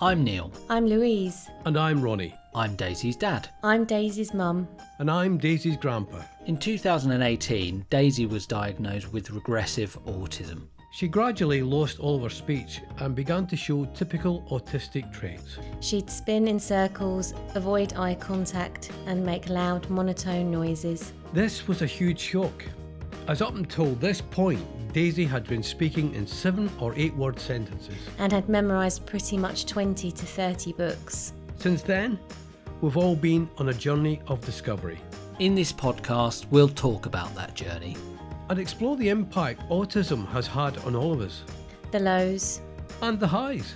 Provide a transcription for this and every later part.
I'm Neil. I'm Louise. And I'm Ronnie. I'm Daisy's dad. I'm Daisy's mum. And I'm Daisy's grandpa. In 2018, Daisy was diagnosed with regressive autism. She gradually lost all of her speech and began to show typical autistic traits. She'd spin in circles, avoid eye contact, and make loud monotone noises. This was a huge shock, as up until this point, Daisy had been speaking in seven or eight word sentences. And had memorised pretty much 20 to 30 books. Since then, we've all been on a journey of discovery. In this podcast, we'll talk about that journey and explore the impact autism has had on all of us the lows and the highs.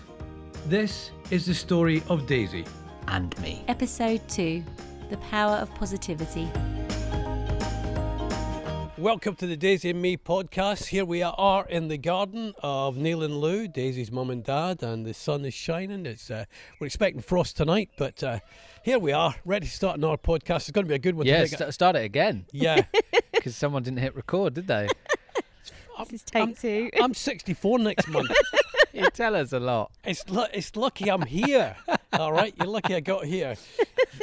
This is the story of Daisy and me. Episode 2 The Power of Positivity. Welcome to the Daisy and Me podcast. Here we are in the garden of Neil and Lou, Daisy's mum and dad, and the sun is shining. It's uh, we're expecting frost tonight, but uh, here we are, ready to start another podcast. It's going to be a good one. Yeah, st- start it again. Yeah, because someone didn't hit record, did they? this is take I'm, two. I'm 64 next month. you tell us a lot. It's it's lucky I'm here. All right, you're lucky I got here.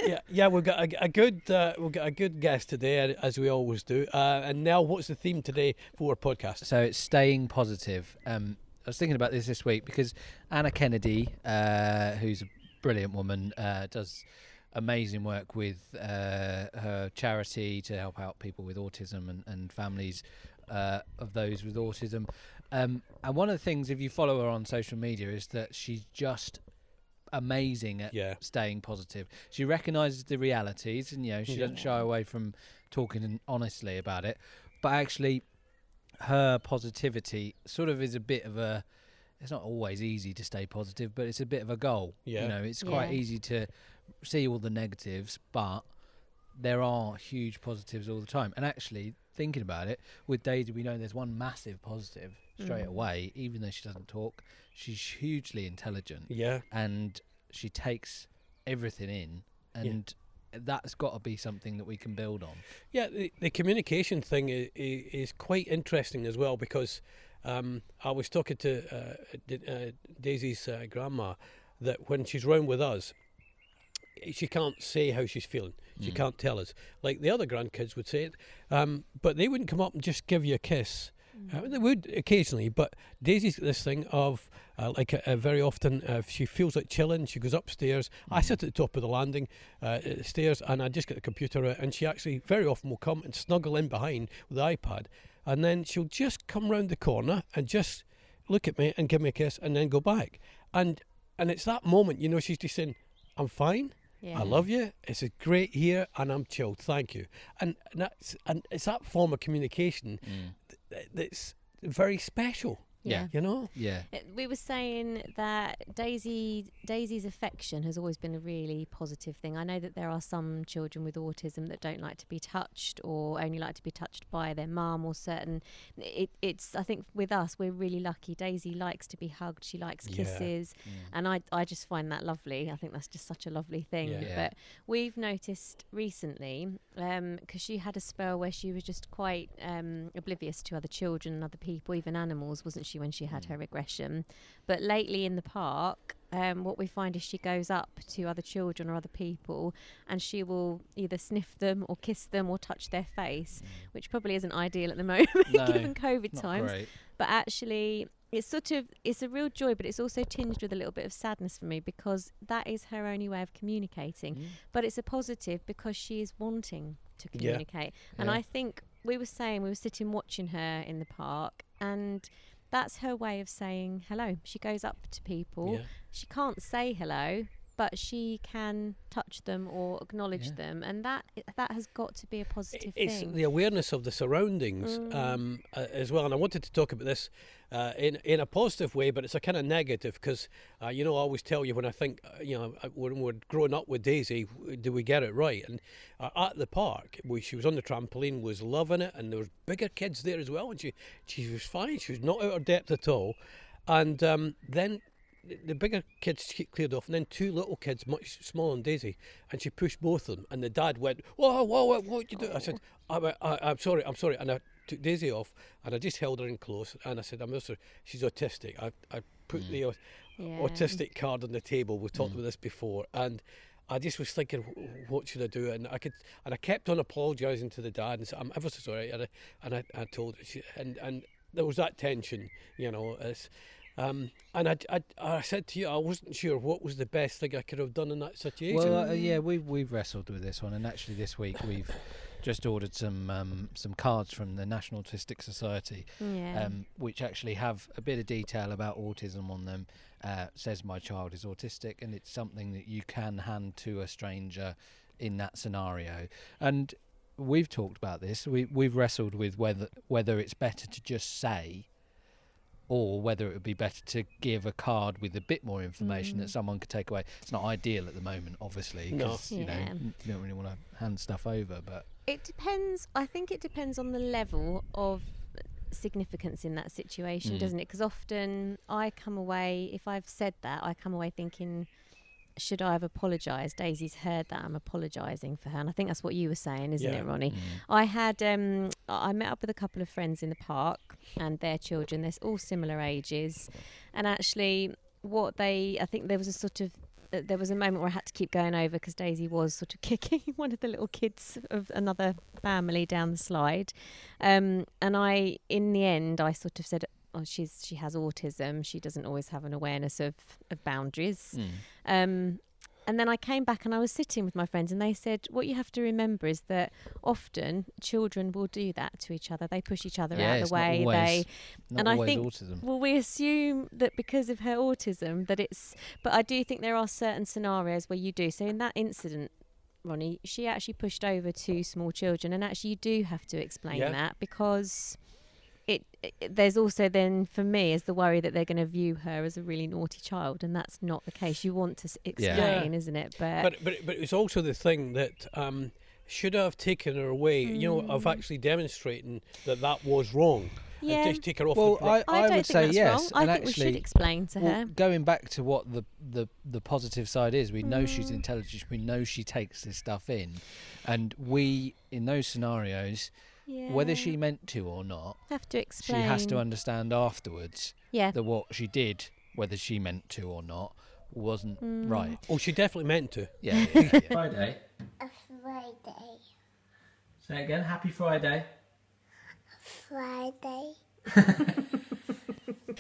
Yeah, yeah, we've got a, a good uh, we've got a good guest today, as we always do. Uh, and now, what's the theme today for our podcast? So it's staying positive. Um, I was thinking about this this week because Anna Kennedy, uh, who's a brilliant woman, uh, does amazing work with uh, her charity to help out people with autism and, and families uh, of those with autism. Um, and one of the things, if you follow her on social media, is that she's just amazing at yeah. staying positive. She recognises the realities, and you know she yeah. doesn't shy away from talking honestly about it. But actually, her positivity sort of is a bit of a. It's not always easy to stay positive, but it's a bit of a goal. Yeah. You know, it's quite yeah. easy to see all the negatives, but there are huge positives all the time. And actually, thinking about it, with Daisy, we know there's one massive positive straight mm. away. Even though she doesn't talk, she's hugely intelligent. Yeah, and she takes everything in, and yeah. that's got to be something that we can build on. Yeah, the, the communication thing is, is, quite interesting as well because um, I was talking to uh, uh, Daisy's uh, grandma that when she's round with us, she can't say how she's feeling. She mm. can't tell us like the other grandkids would say it. Um, but they wouldn't come up and just give you a kiss. Uh, they would occasionally, but Daisy's got this thing of uh, like uh, very often uh, if she feels like chilling, she goes upstairs. Mm. I sit at the top of the landing uh, stairs, and I just get the computer out, and she actually very often will come and snuggle in behind with the iPad, and then she'll just come round the corner and just look at me and give me a kiss, and then go back. And and it's that moment, you know, she's just saying, "I'm fine." Yeah. I love you. It's great here, and I'm chilled. Thank you. And, and that's and it's that form of communication mm. Th- that's very special. Yeah. You know? Yeah. Uh, we were saying that Daisy Daisy's affection has always been a really positive thing. I know that there are some children with autism that don't like to be touched or only like to be touched by their mum or certain it, it's I think with us we're really lucky. Daisy likes to be hugged, she likes kisses yeah. Mm. and I I just find that lovely. I think that's just such a lovely thing. Yeah. But we've noticed recently because um, she had a spell where she was just quite um, oblivious to other children and other people, even animals, wasn't she? When she had mm. her regression. But lately in the park, um, what we find is she goes up to other children or other people and she will either sniff them or kiss them or touch their face, mm. which probably isn't ideal at the moment no, given COVID times. Great. But actually, it's sort of it's a real joy, but it's also tinged with a little bit of sadness for me because that is her only way of communicating. Mm. But it's a positive because she is wanting to communicate, yeah. and yeah. I think we were saying we were sitting watching her in the park and that's her way of saying hello. She goes up to people. Yeah. She can't say hello, but she can touch them or acknowledge yeah. them, and that that has got to be a positive it's thing. the awareness of the surroundings mm. um, uh, as well. And I wanted to talk about this uh, in in a positive way, but it's a kind of negative because uh, you know I always tell you when I think uh, you know uh, when we're growing up with Daisy, do we get it right? And uh, at the park, we, she was on the trampoline, was loving it, and there was bigger kids there as well, and she she was fine. She was not out of depth at all. And um, then the bigger kids cleared off, and then two little kids, much smaller than Daisy, and she pushed both of them. And the dad went, "Whoa, whoa, whoa what you do?" I said, I'm, I, am sorry, I'm sorry," and I took Daisy off, and I just held her in close, and I said, "I'm Mister. She's autistic." I I put Mm. the Yeah. autistic card on the table. We've talked Mm. about this before, and I just was thinking, what should I do? And I could, and I kept on apologising to the dad and said, "I'm ever so sorry." And I, and I, I told, she, and and there was that tension, you know. As, um, and I, I, I said to you, I wasn't sure what was the best thing I could have done in that situation. Well, uh, yeah, we've we've wrestled with this one, and actually this week we've just ordered some um, some cards from the National Autistic Society, Yeah. um, which actually have a bit of detail about autism on them. Uh, says my child is autistic, and it's something that you can hand to a stranger in that scenario. And we've talked about this. We we've wrestled with whether whether it's better to just say. Or whether it would be better to give a card with a bit more information that Mm. someone could take away. It's not ideal at the moment, obviously, No. because you know Yeah. you don't really want to hand stuff over. But It depends. I think it depends on the level of significance in that situation, Mm. doesn't it? Because often I come away, if I've said that, I come away thinking, should I have apologised? Daisy's heard that I'm apologising for her, and I think that's what you were saying, isn't Yeah. it, Ronnie? mm, I had um, I met up with a couple of friends in the park and their children. They're all similar ages, and actually, what they I think there was a sort of uh, there was a moment where I had to keep going over because Daisy was sort of kicking one of the little kids of another family down the slide, um, and I in the end I sort of said. Oh, she's she has autism. She doesn't always have an awareness of, of boundaries. mm. Um, and then I came back and I was sitting with my friends, and they said, What you have to remember is that often children will do that to each other. They push each other yeah, out of the way. always, they and I think- autism. well, we assume that because of her autism, that it's. But I do think there are certain scenarios where you do. So in that incident, Ronnie, she actually pushed over two small children, and actually you do have to explain Yeah. that because. It, it there's also then for me is the worry that they're going to view her as a really naughty child and that's not the case you want to explain Yeah. isn't it but, but but but it's also the thing that um, should I have taken her away? You know, of Mm. actually demonstrating that that was wrong. And yeah just take her off. Well, the, I, I, I, would say yes, wrong. I and think we should explain to well, her. going back to what the, the the positive side is, we know she's Mm. intelligent. We know she takes this stuff in, and we in those scenarios, Yeah. whether she meant to or not, have to explain. she has to understand afterwards Yeah. that what she did, whether she meant to or not, wasn't Mm. right. oh, she definitely meant to. Yeah. yeah, yeah. Friday. A Friday. Say again. Happy Friday. Friday.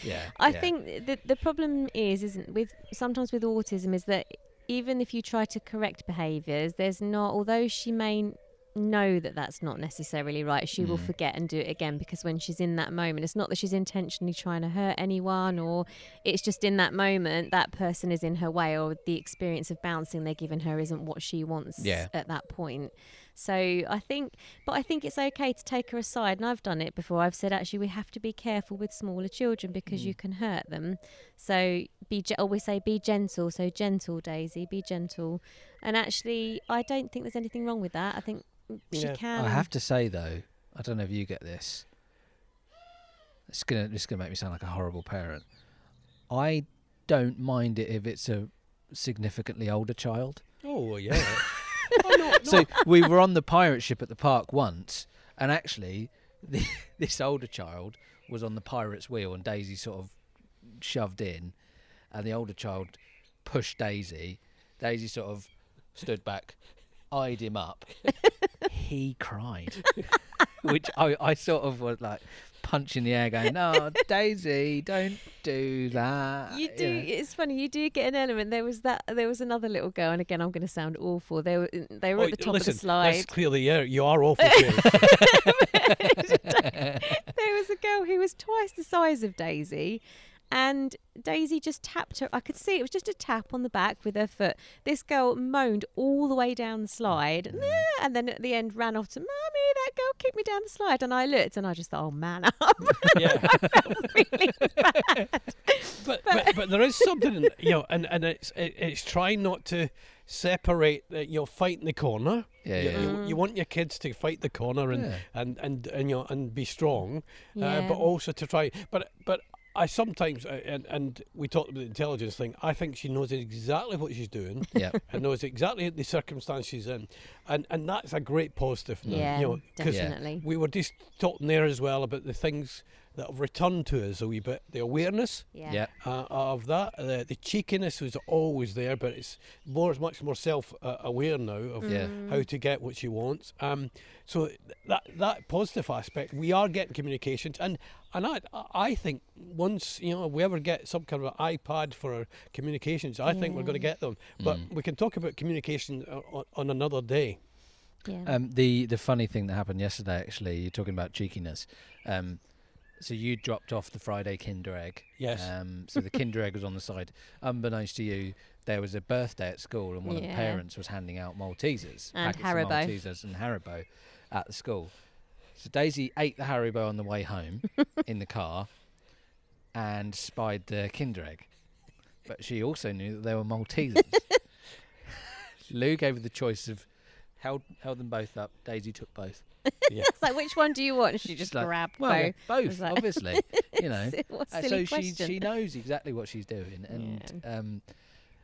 yeah I yeah. think the the problem is, isn't with sometimes with autism is that even if you try to correct behaviours, there's not. Although she may know that that's not necessarily right, she will Mm. forget and do it again because when she's in that moment, it's not that she's intentionally trying to hurt anyone, or it's just in that moment that person is in her way, or the experience of bouncing they're giving her isn't what she wants Yeah. at that point. So I think, but I think it's okay to take her aside, and I've done it before. I've said actually we have to be careful with smaller children because Mm. you can hurt them. So be, always say be gentle. So gentle, Daisy, be gentle. And actually, I don't think there's anything wrong with that. I think she Yeah. can. I have to say though, I don't know if you get this. It's gonna this is gonna make me sound like a horrible parent. I don't mind it if it's a significantly older child. Oh yeah. oh, no, no. So we were on the pirate ship at the park once, and actually, the, this older child was on the pirate's wheel, and Daisy sort of shoved in, and the older child pushed Daisy. Daisy sort of stood back, eyed him up. he cried, which I, I sort of was like punching the air, going, "No, Daisy, don't do that." You do. know. It's funny. You do get an element. There was that. There was another little girl, and again, I'm going to sound awful. They were. They were Oh, at the top listen, of the slide. That's clearly yeah, you are awful. There was a girl who was twice the size of Daisy. And Daisy just tapped her. I could see it was just a tap on the back with her foot. This girl moaned all the way down the slide, Mm. And then at the end ran off to "Mummy, that girl kicked me down the slide." And I looked, and I just thought, "Oh man up!" yeah. really bad. but, but but there is something you know, and and it's it, it's trying not to separate. Uh, you know, fight in the corner. Yeah, you, yeah. you, you want your kids to fight the corner and Yeah. and and, and you know and be strong, uh, but also to try. But but I sometimes, uh, and, and we talked about the intelligence thing, I think she knows exactly what she's doing Yeah. and knows exactly the circumstance she's in. And and that's a great positive. now, Yeah, you know, 'cause definitely. we were just talking there as well about the things that have returned to us a wee bit. The awareness Yeah. Yeah. uh, of that, the, the cheekiness was always there, but it's more, much more self uh, aware now of Yeah. How to get what she wants. Um, so that that positive aspect, we are getting communications, and and I I think once you know we ever get some kind of an iPad for our communications, I think we're going to get them. But Mm. we can talk about communication on, on another day. Yeah. Um, the the funny thing that happened yesterday, actually, you're talking about cheekiness. Um, so you dropped off the Friday Kinder Egg. Yes. Um, so the Kinder Egg was on the side. Unbeknownst to you, there was a birthday at school, and one of the parents was handing out Maltesers, And Haribo. Maltesers and Haribo, at the school. So Daisy ate the Haribo on the way home in the car, and spied the Kinder Egg. But she also knew that they were Maltesers. Lou gave her the choice of held held them both up. Daisy took both. Yeah. it's like, which one do you want? She just like, grabbed Well, yeah, both. both, obviously. you know. what a Uh, so she question. she knows exactly what she's doing, and um,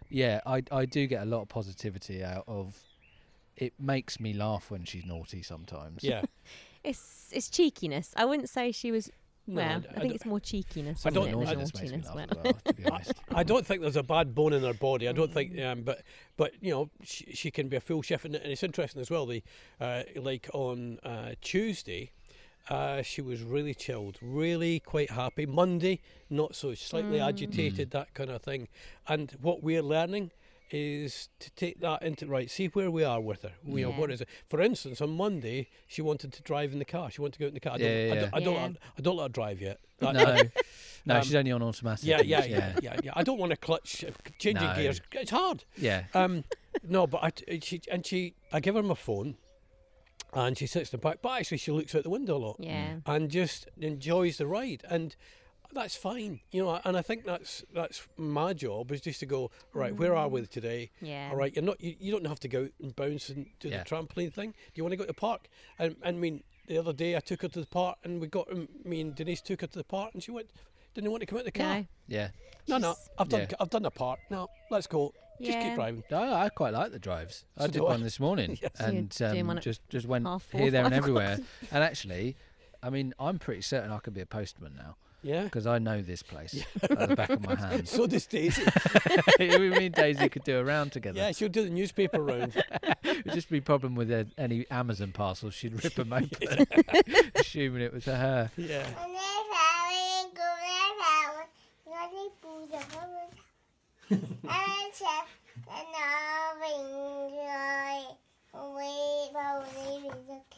yeah, I I do get a lot of positivity out of. It makes me laugh when she's naughty sometimes. Yeah. It's it's cheekiness. I wouldn't say she was. No, well, I- I, I think don't- it's more cheekiness. I isn't don't it, know. than Naughtiness makes me naughtiness, laugh but- as well, to. I don't think there's a bad bone in her body. I don't think, um, but but you know, she, she can be a full chef, and, and it's interesting as well. The uh, like on uh, Tuesday, uh, she was really chilled, really quite happy. Monday, not so, slightly agitated, that kind of thing. And what we're learning is to take that into right. See where we are with her. We know Yeah. what is it? For instance, on Monday, she wanted to drive in the car. She wanted to go out in the car. I don't, Yeah, I yeah, don't, I don't, let her- I don't let her drive yet. That- no, no, Um, she's only on automatic. yeah, yeah, yeah, yeah, yeah. I don't want to clutch, uh, changing No. gears. It's hard. yeah. Um, no, but I, she and she, I give her my phone, and she sits in the back. But actually, she looks out the window a lot Yeah. and just enjoys the ride, and that's fine, you know. And I think that's that's my job is just to go right. Where are we today? Yeah. All right, you're not. You, you don't have to go out and bounce and do Yeah. the trampoline thing. Do you want to go to the park? And, and I mean, the other day I took her to the park, and we got um, me and Denise took her to the park, and she went. Didn't want to come out the car. No. Yeah. No, no, I've done, Yeah. I've done the part. No, let's go. Just Yeah. keep driving. No, I quite like the drives. I did do I. one this morning, Yes. And doing um, just just went here, there, and everywhere. and actually, I mean, I'm pretty certain I could be a postman now Yeah. because I know this place at the back of my hand. So does Daisy. Me and Daisy could do a round together. yeah, she'll do the newspaper round. It'd just be a problem with uh, any Amazon parcels. She'd rip them open, assuming it was her. Yeah.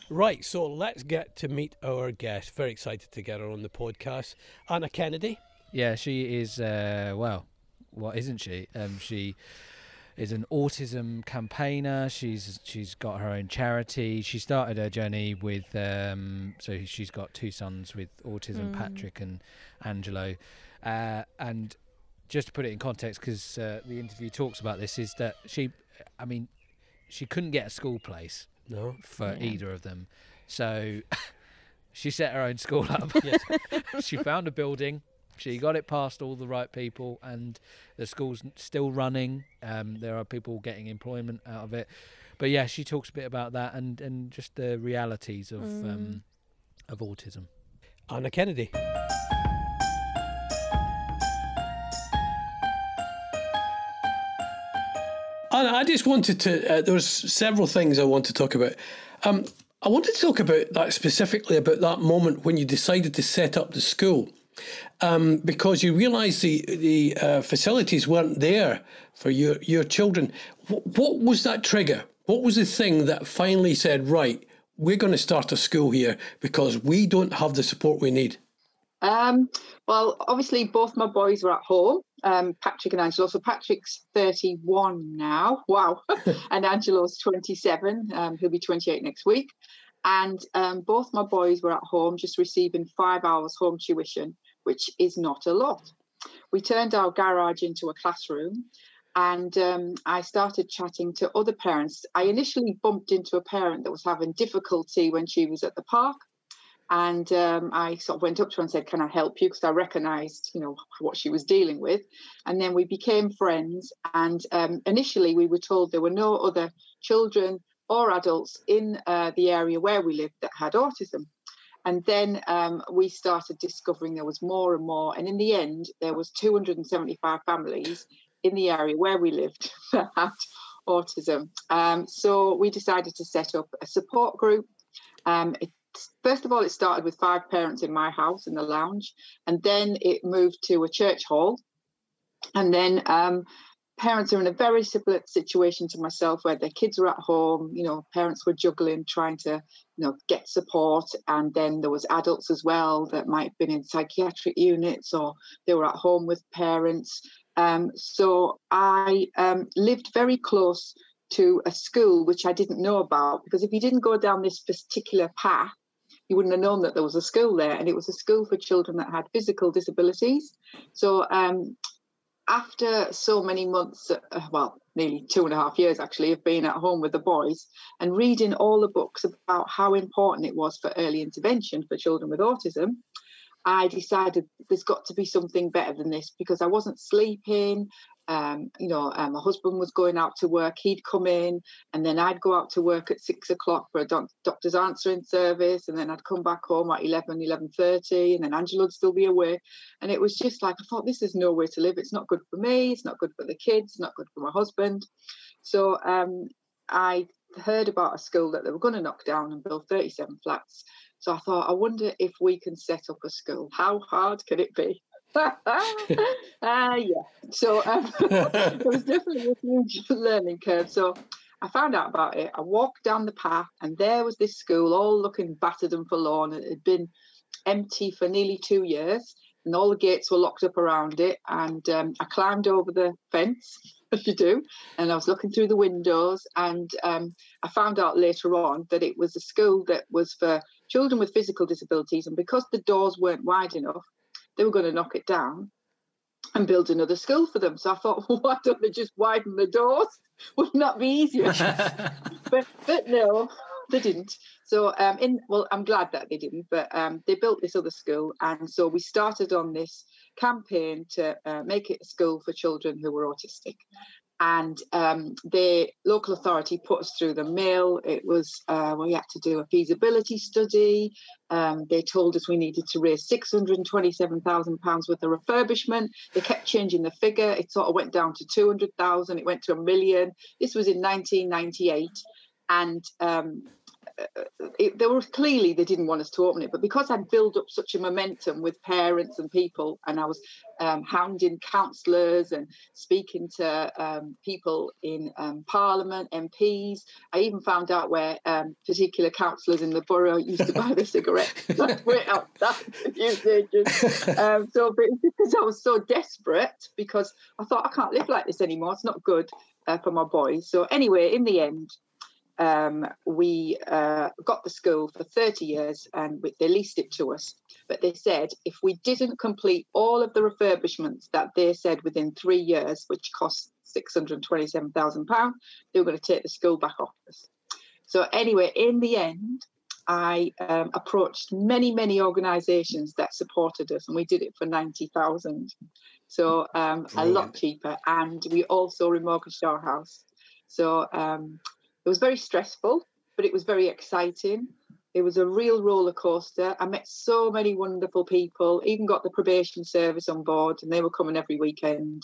Right, so let's get to meet our guest. Very excited to get her on the podcast. Anna Kennedy. Yeah, she is. Uh, well, what isn't she? Um, she is an autism campaigner. She's she's got her own charity. She started her journey with. Um, so she's got two sons with autism, Mm. Patrick and Angelo, uh, and just to put it in context, because uh, the interview talks about this, is that she, I mean, she couldn't get a school place No. for Yeah. either of them, so she set her own school up Yes. she found a building. She got it past all the right people, and the school's still running. Um, there are people getting employment out of it. But yeah, she talks a bit about that and, and just the realities of um, of autism. Anna Kennedy. Anna, I just wanted to. Uh, there was several things I want to talk about. Um, I wanted to talk about that specifically about that moment when you decided to set up the school, um, because you realised the the uh, facilities weren't there for your your children. Wh- what was that trigger? What was the thing that finally said, right, we're going to start a school here because we don't have the support we need? Um, well, obviously, both my boys were at home, um, Patrick and Angelo. So Patrick's 31 now. Wow. and Angelo's 27. Um, he'll be 28 next week. And um, both my boys were at home just receiving five hours home tuition, which is not a lot. We turned our garage into a classroom and um, I started chatting to other parents. I initially bumped into a parent that was having difficulty when she was at the park And um, I sort of went up to her and said, "Can I help you?" Because I recognised, you know, what she was dealing with. And then we became friends. And um, initially, we were told there were no other children or adults in uh, the area where we lived that had autism. And then um, we started discovering there was more and more. And in the end, there was 275 families in the area where we lived that had autism. Um, so we decided to set up a support group. Um, it, first of all, it started with five parents in my house in the lounge, and then it moved to a church hall. And then um, parents are in a very similar situation to myself where their kids were at home you know parents were juggling trying to you know get support and then there was adults as well that might have been in psychiatric units or they were at home with parents um, so i um, lived very close to a school which i didn't know about because if you didn't go down this particular path you wouldn't have known that there was a school there and it was a school for children that had physical disabilities. So um, after so many months, uh, well, nearly two and a half years actually, of being at home with the boys and reading all the books about how important it was for early intervention for children with autism, I decided there's got to be something better than this because I wasn't sleeping um, you know, um, my husband was going out to work, he'd come in, and then I'd go out to work at six o'clock for a doc- doctor's answering service, and then I'd come back home at 11, 11.30, and then Angelo would still be away. And it was just like, I thought, this is no way to live. It's not good for me, it's not good for the kids, it's not good for my husband. So um, I heard about a school that they were going to knock down and build 37 flats. So I thought, I wonder if we can set up a school. How hard can it be? Uh, yeah. So um, it was definitely a huge learning curve. So I found out about it. I walked down the path, and there was this school, all looking battered and forlorn. It had been empty for nearly two years, and all the gates were locked up around it. And um, I climbed over the fence, as you do, and I was looking through the windows. And um, I found out later on that it was a school that was for children with physical disabilities. And because the doors weren't wide enough, they were going to knock it down and build another school for them. So I thought, well, why don't they just widen the doors? Wouldn't that be easier? but, but no, they didn't. So um, in well, I'm glad that they didn't. But um, they built this other school, and so we started on this campaign to uh, make it a school for children who were autistic and um, the local authority put us through the mill. It was uh, we had to do a feasibility study. Um, they told us we needed to raise six hundred and twenty-seven thousand pounds worth of refurbishment. They kept changing the figure. It sort of went down to two hundred thousand. It went to a million. This was in nineteen ninety-eight, and um, it, they were clearly they didn't want us to open it, but because I'd built up such a momentum with parents and people, and I was um, hounding councillors and speaking to um, people in um, Parliament, MPs, I even found out where um, particular councillors in the borough used to buy the cigarettes. Outside the um, so, but because I was so desperate, because I thought I can't live like this anymore. It's not good uh, for my boys. So anyway, in the end, um, we uh, got the school for 30 years and we, they leased it to us. But they said if we didn't complete all of the refurbishments that they said within three years, which cost £627,000, they were going to take the school back off us. So, anyway, in the end, I um, approached many, many organisations that supported us, and we did it for 90,000. So, um, a lot cheaper. And we also remortgaged our house. So, um, it was very stressful, but it was very exciting. It was a real roller coaster. I met so many wonderful people, even got the probation service on board, and they were coming every weekend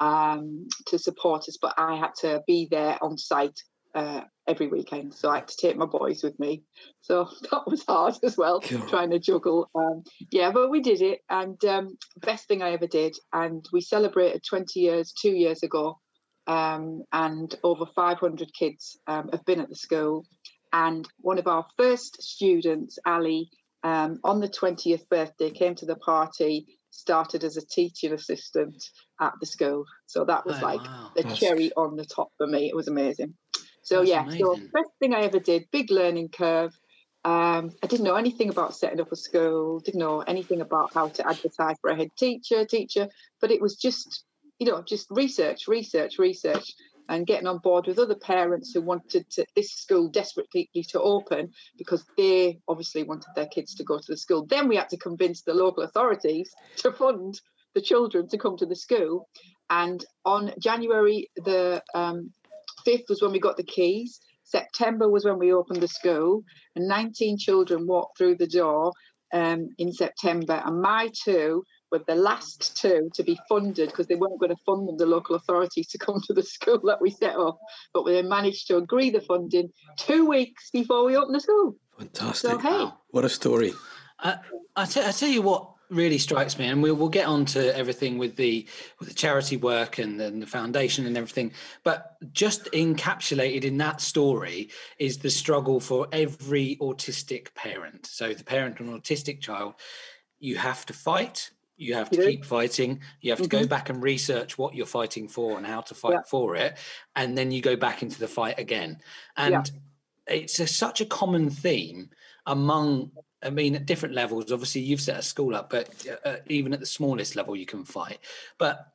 um, to support us. But I had to be there on site uh, every weekend, so I had to take my boys with me. So that was hard as well, trying to juggle. Um, yeah, but we did it, and um, best thing I ever did. And we celebrated 20 years two years ago um, and over 500 kids um, have been at the school. And one of our first students, Ali, um, on the 20th birthday, came to the party, started as a teaching assistant at the school. So that was oh, like wow. the That's... cherry on the top for me. It was amazing. So That's yeah, amazing. so best thing I ever did, big learning curve. Um, I didn't know anything about setting up a school, didn't know anything about how to advertise for a head teacher, teacher, but it was just you know, just research, research, research. and getting on board with other parents who wanted to, this school desperately to open because they obviously wanted their kids to go to the school. Then we had to convince the local authorities to fund the children to come to the school. And on January the um, 5th was when we got the keys. September was when we opened the school, and 19 children walked through the door um, in September. And my two were the last two to be funded because they weren't going to fund them, the local authorities, to come to the school that we set up. But we managed to agree the funding two weeks before we opened the school. Fantastic. So, hey. What a story. Uh, I, t- I tell you what really strikes me, and we'll, we'll get on to everything with the with the charity work and, and the foundation and everything. But just encapsulated in that story is the struggle for every autistic parent. So the parent of an autistic child, you have to fight. You have to You keep fighting. You have to go Mhm. back and research what you're fighting for and how to fight Yeah. for it, and then you go back into the fight again. And it's a, such a common theme among I mean, at different levels, obviously you've set a school up, but uh, even at the smallest level, you can fight. But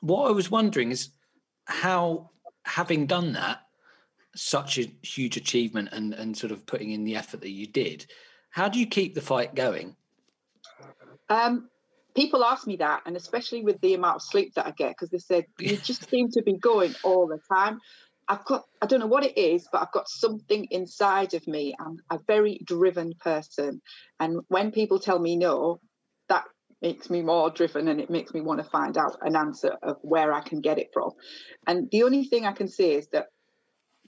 what I was wondering is how, having done that, such a huge achievement and, and sort of putting in the effort that you did, how do you keep the fight going? Um, people ask me that, and especially with the amount of sleep that I get, because they said you just seem to be going all the time. I've got, I don't know what it is, but I've got something inside of me. I'm a very driven person. And when people tell me no, that makes me more driven and it makes me want to find out an answer of where I can get it from. And the only thing I can say is that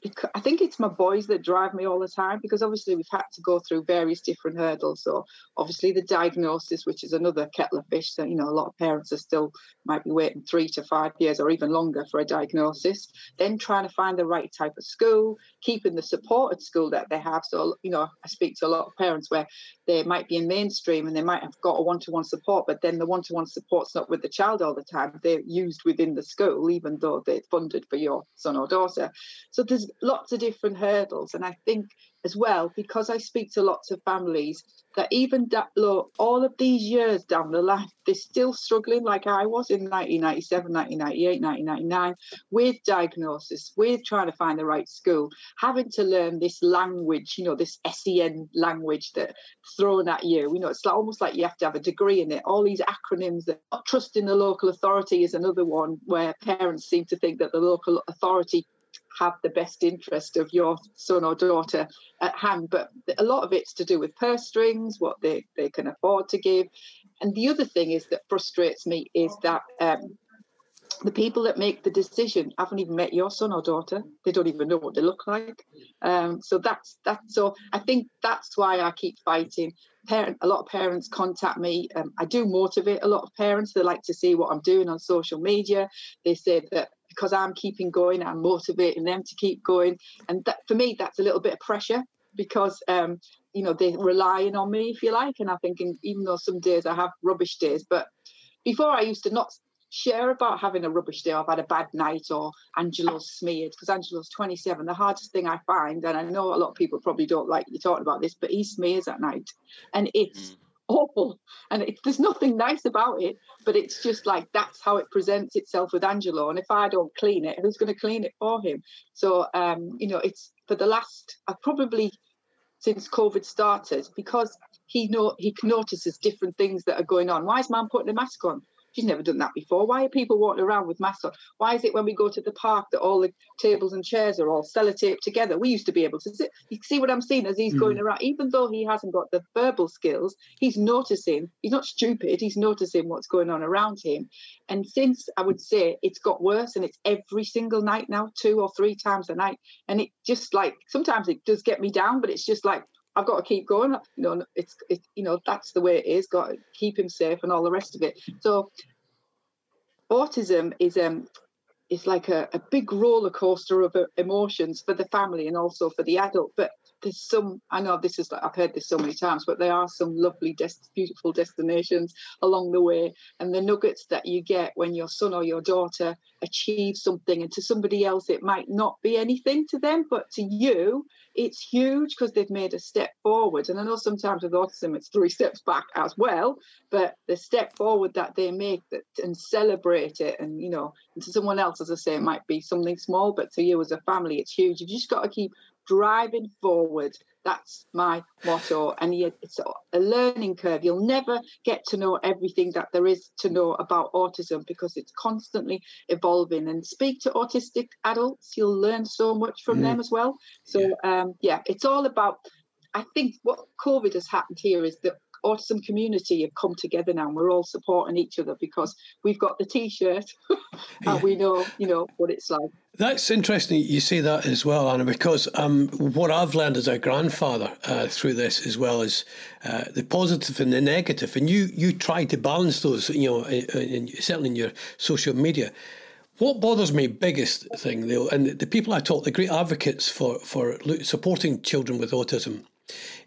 because I think it's my boys that drive me all the time because obviously we've had to go through various different hurdles. So obviously the diagnosis, which is another kettle of fish. So you know a lot of parents are still might be waiting three to five years or even longer for a diagnosis. Then trying to find the right type of school, keeping the supported school that they have. So you know I speak to a lot of parents where they might be in mainstream and they might have got a one-to-one support, but then the one-to-one support's not with the child all the time. They're used within the school, even though they're funded for your son or daughter. So there's lots of different hurdles. And I think as well, because I speak to lots of families, that even that low, all of these years down the line, they're still struggling like I was in 1997, 1998, 1999, with diagnosis, with trying to find the right school, having to learn this language, you know, this SEN language that thrown at you. You know, it's almost like you have to have a degree in it. All these acronyms that not trusting the local authority is another one where parents seem to think that the local authority have the best interest of your son or daughter at hand. But a lot of it's to do with purse strings, what they, they can afford to give. And the other thing is that frustrates me is that um, the people that make the decision haven't even met your son or daughter. They don't even know what they look like. Um, so that's that's so I think that's why I keep fighting. Parent, a lot of parents contact me. Um, I do motivate a lot of parents. They like to see what I'm doing on social media. They say that because I'm keeping going, I'm motivating them to keep going. And that for me, that's a little bit of pressure because um, you know they're relying on me, if you like. And I'm thinking, even though some days I have rubbish days, but before I used to not share about having a rubbish day. I've had a bad night or Angelo's smeared because Angelo's 27. The hardest thing I find, and I know a lot of people probably don't like you talking about this, but he smears at night, and it's awful. And it, there's nothing nice about it, but it's just like that's how it presents itself with Angelo. And if I don't clean it, who's going to clean it for him? So, um, you know, it's for the last, I've probably since COVID started because he know he notices different things that are going on. Why is man putting a mask on? She's never done that before. Why are people walking around with masks on? Why is it when we go to the park that all the tables and chairs are all sellotaped together? We used to be able to sit. You see what I'm seeing as he's going mm. around, even though he hasn't got the verbal skills, he's noticing. He's not stupid. He's noticing what's going on around him. And since I would say it's got worse, and it's every single night now, two or three times a night, and it just like sometimes it does get me down, but it's just like I've got to keep going. You know, it's it, you know that's the way it is. Got to keep him safe and all the rest of it. So autism is um it's like a, a big roller coaster of uh, emotions for the family and also for the adult. But there's some i know this is like i've heard this so many times but there are some lovely des- beautiful destinations along the way and the nuggets that you get when your son or your daughter achieves something and to somebody else it might not be anything to them but to you it's huge because they've made a step forward. And i know sometimes with autism it's three steps back as well but the step forward that they make that and celebrate it and you know and to someone else as i say it might be something small but to you as a family it's huge. You've just got to keep driving forward. That's my motto. And it's a learning curve. You'll never get to know everything that there is to know about autism because it's constantly evolving. And speak to autistic adults, you'll learn so much from mm. them as well. So, yeah. Um, yeah, it's all about. I think what COVID has happened here is that autism community have come together now and we're all supporting each other because we've got the t-shirt and yeah. we know you know what it's like that's interesting you say that as well anna because um, what i've learned as a grandfather uh, through this as well as uh, the positive and the negative and you you try to balance those you know in, in, certainly in your social media what bothers me biggest thing though and the people i talk the great advocates for for supporting children with autism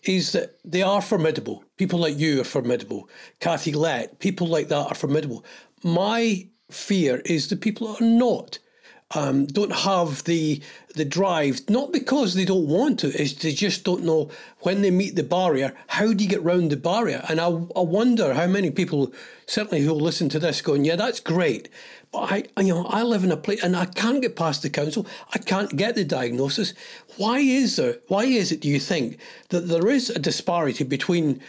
is that they are formidable. People like you are formidable. Kathy Lette, people like that are formidable. My fear is the people are not. Um, don't have the the drive, not because they don't want to, is they just don't know when they meet the barrier, how do you get round the barrier? And I, I wonder how many people, certainly who'll listen to this, going, yeah, that's great, but I, you know, I live in a place and I can't get past the council. I can't get the diagnosis. Why is there? Why is it? Do you think that there is a disparity between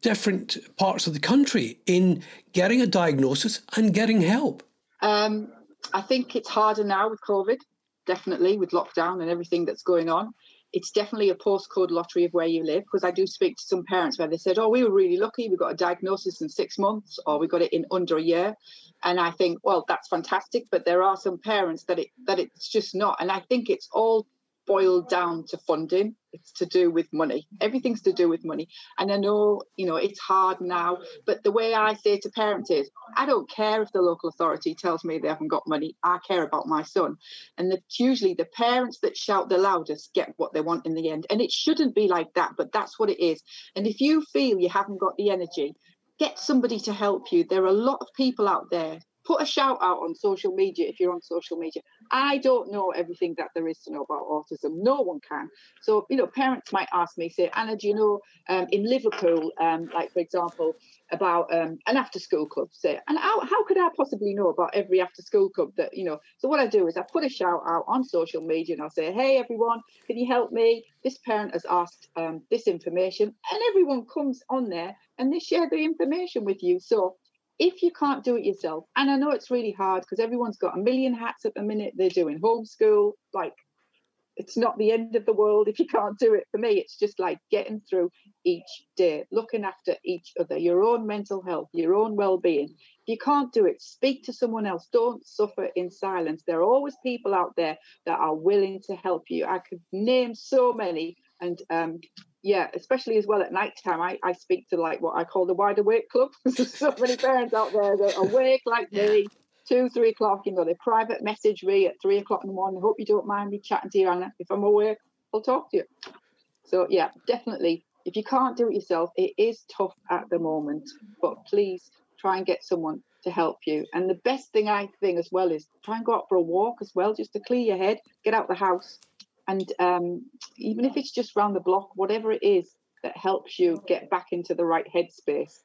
different parts of the country in getting a diagnosis and getting help? Um, I think it's harder now with COVID, definitely with lockdown and everything that's going on it's definitely a postcode lottery of where you live because I do speak to some parents where they said, "Oh, we were really lucky. We got a diagnosis in six months, or we got it in under a year." And I think, well, that's fantastic, but there are some parents that it that it's just not. And I think it's all boiled down to funding. It's to do with money. Everything's to do with money. And I know, you know, it's hard now, but the way I say to parents is, I don't care if the local authority tells me they haven't got money. I care about my son. And usually the parents that shout the loudest get what they want in the end. And it shouldn't be like that, but that's what it is. And if you feel you haven't got the energy, get somebody to help you. There are a lot of people out there put a shout out on social media if you're on social media. I don't know everything that there is to know about autism. No one can. So, you know, parents might ask me, say, Anna, do you know um, in Liverpool, um, like for example, about um, an after school club, say, and how, how could I possibly know about every after school club that, you know? So, what I do is I put a shout out on social media and I'll say, hey, everyone, can you help me? This parent has asked um, this information, and everyone comes on there and they share the information with you. So, if you can't do it yourself, and I know it's really hard because everyone's got a million hats at the minute, they're doing homeschool, like it's not the end of the world if you can't do it. For me, it's just like getting through each day, looking after each other, your own mental health, your own well being. If you can't do it, speak to someone else. Don't suffer in silence. There are always people out there that are willing to help you. I could name so many. And um, yeah, especially as well at night time, I, I speak to like what I call the wide awake club. There's so many parents out there that are awake like me, two, three o'clock, you know, they private message me at three o'clock in the morning. Hope you don't mind me chatting to you, Anna. If I'm awake, I'll talk to you. So yeah, definitely. If you can't do it yourself, it is tough at the moment, but please try and get someone to help you. And the best thing I think as well is try and go out for a walk as well, just to clear your head, get out the house, and um, even if it's just round the block, whatever it is that helps you get back into the right headspace,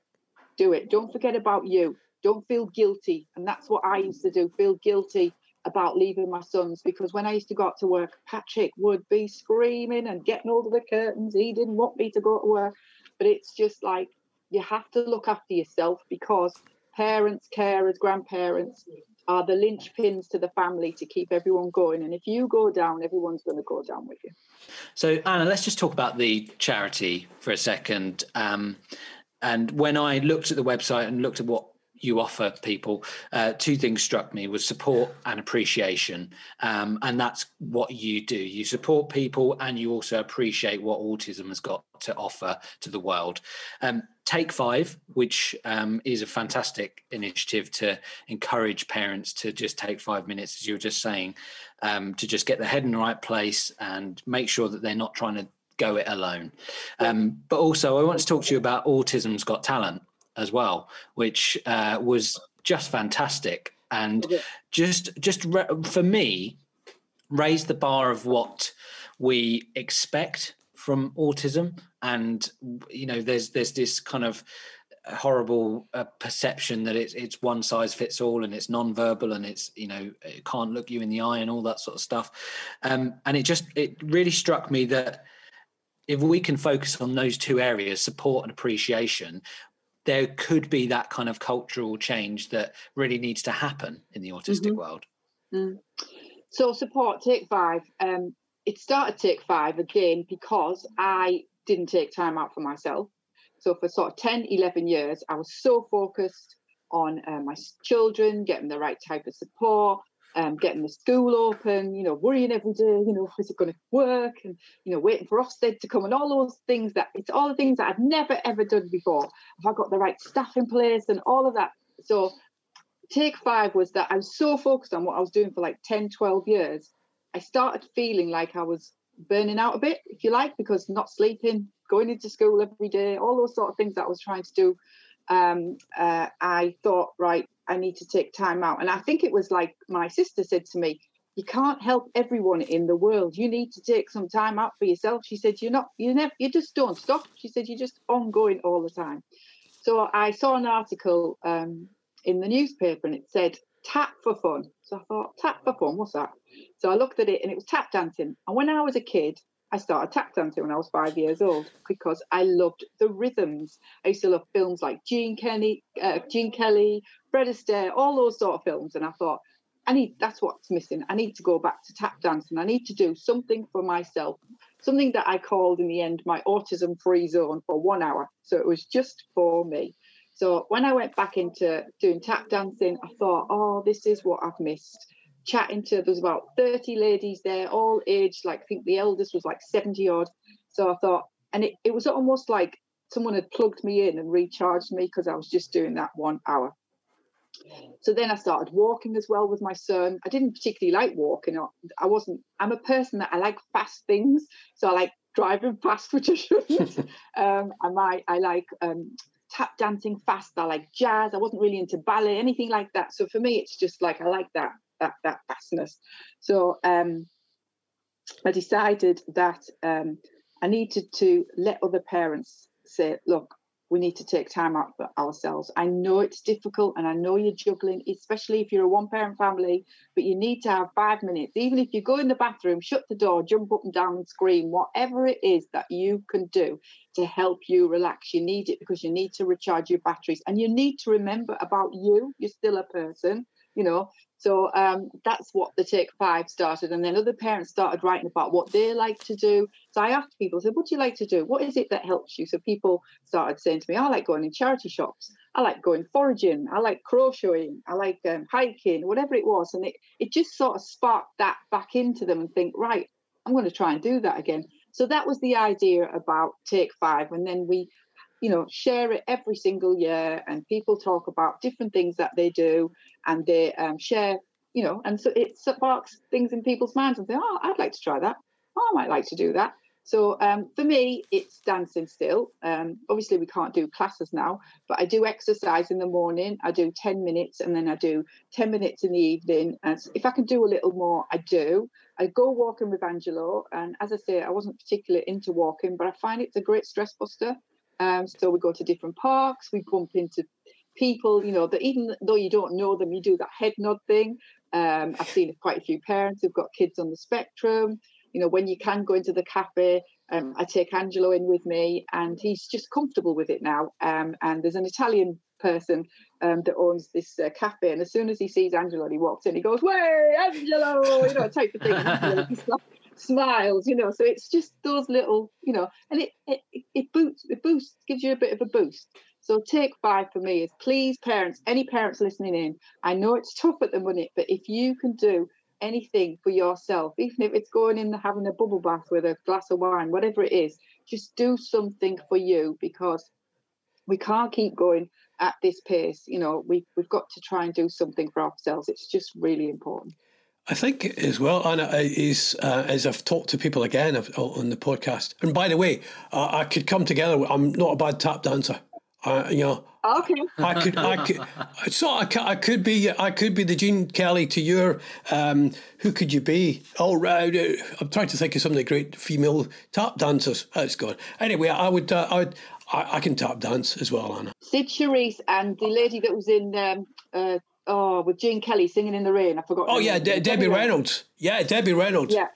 do it. Don't forget about you. Don't feel guilty. And that's what I used to do feel guilty about leaving my sons because when I used to go out to work, Patrick would be screaming and getting over the curtains. He didn't want me to go to work. But it's just like you have to look after yourself because parents, carers, grandparents, are the linchpins to the family to keep everyone going. And if you go down, everyone's going to go down with you. So, Anna, let's just talk about the charity for a second. Um, and when I looked at the website and looked at what you offer people, uh, two things struck me was support and appreciation. Um, and that's what you do. You support people and you also appreciate what autism has got to offer to the world. Um, Take Five, which um, is a fantastic initiative to encourage parents to just take five minutes, as you were just saying, um, to just get their head in the right place and make sure that they're not trying to go it alone. Um, but also, I want to talk to you about Autism's Got Talent as well, which uh, was just fantastic. And just just re- for me raised the bar of what we expect from autism. And you know there's there's this kind of horrible uh, perception that it's it's one size fits all and it's non-verbal and it's you know it can't look you in the eye and all that sort of stuff. Um, and it just it really struck me that if we can focus on those two areas support and appreciation there could be that kind of cultural change that really needs to happen in the autistic mm-hmm. world mm. so support take five um, it started take five again because i didn't take time out for myself so for sort of 10, 11 years, I was so focused on uh, my children, getting the right type of support, um, getting the school open, you know, worrying every day, you know, is it going to work? And, you know, waiting for Ofsted to come and all those things that it's all the things that I've never ever done before. Have I got the right staff in place and all of that? So take five was that I was so focused on what I was doing for like 10, 12 years. I started feeling like I was burning out a bit, if you like, because not sleeping, going into school every day, all those sort of things that I was trying to do. Um, uh, I thought, right, I need to take time out. And I think it was like my sister said to me, you can't help everyone in the world. You need to take some time out for yourself. She said, you're not, you never, you just don't stop. She said, you're just ongoing all the time. So I saw an article um, in the newspaper and it said tap for fun. So I thought, tap for fun, what's that? So I looked at it and it was tap dancing. And when I was a kid, I started tap dancing when I was five years old because I loved the rhythms. I used to love films like Gene Kelly, uh, Gene Kelly, Fred Astaire, all those sort of films. And I thought, I need that's what's missing. I need to go back to tap dancing. I need to do something for myself, something that I called in the end my autism free zone for one hour. So it was just for me. So when I went back into doing tap dancing, I thought, oh, this is what I've missed chatting to there's about 30 ladies there all aged like i think the eldest was like 70 odd. So i thought and it, it was almost like someone had plugged me in and recharged me because i was just doing that one hour. So then i started walking as well with my son. I didn't particularly like walking i wasn't i'm a person that i like fast things so i like driving fast which i shouldn't. Um i might i like um tap dancing fast i like jazz i wasn't really into ballet anything like that. So for me it's just like i like that that that fastness. So um, I decided that um, I needed to let other parents say, look, we need to take time out for ourselves. I know it's difficult and I know you're juggling, especially if you're a one parent family, but you need to have five minutes. Even if you go in the bathroom, shut the door, jump up and down and scream, whatever it is that you can do to help you relax, you need it because you need to recharge your batteries and you need to remember about you. You're still a person, you know, so um, that's what the Take Five started. And then other parents started writing about what they like to do. So I asked people, I said, what do you like to do? What is it that helps you? So people started saying to me, I like going in charity shops. I like going foraging. I like crocheting. I like um, hiking, whatever it was. And it, it just sort of sparked that back into them and think, right, I'm going to try and do that again. So that was the idea about Take Five. And then we you know share it every single year and people talk about different things that they do and they um, share you know and so it sparks things in people's minds and say oh i'd like to try that. Oh, i might like to do that. So um, for me it's dancing still. Um, obviously we can't do classes now but i do exercise in the morning i do 10 minutes and then i do 10 minutes in the evening. And if i can do a little more i do. I go walking with angelo and as i say i wasn't particularly into walking but i find it's a great stress buster um, so we go to different parks, we bump into people, you know, that even though you don't know them, you do that head nod thing. Um, I've seen quite a few parents who've got kids on the spectrum. You know, when you can go into the cafe, um, I take Angelo in with me, and he's just comfortable with it now. Um, and there's an Italian person um, that owns this uh, cafe, and as soon as he sees Angelo, he walks in, he goes, "Way, Angelo!" You know, type of thing smiles, you know. So it's just those little, you know, and it it, it boosts, it boosts, gives you a bit of a boost. So take five for me is please, parents, any parents listening in. I know it's tough at the minute, but if you can do anything for yourself, even if it's going in having a bubble bath with a glass of wine, whatever it is, just do something for you because we can't keep going at this pace. You know, we we've got to try and do something for ourselves. It's just really important. I think as well, Anna, is uh, as I've talked to people again on the podcast. And by the way, uh, I could come together. I'm not a bad tap dancer. Uh, you know, okay. I could, I could, so I, could, I could be, I could be the Gene Kelly to your. Um, who could you be? Oh, right. I'm trying to think of some of the great female tap dancers. That's gone. Anyway, I would, uh, I would, I, I, can tap dance as well, Anna. Cyd Charisse and the lady that was in um, uh, oh with Gene Kelly singing in the rain. I forgot. Oh yeah, De- Debbie, Reynolds. Yeah, Debbie Reynolds. Yeah.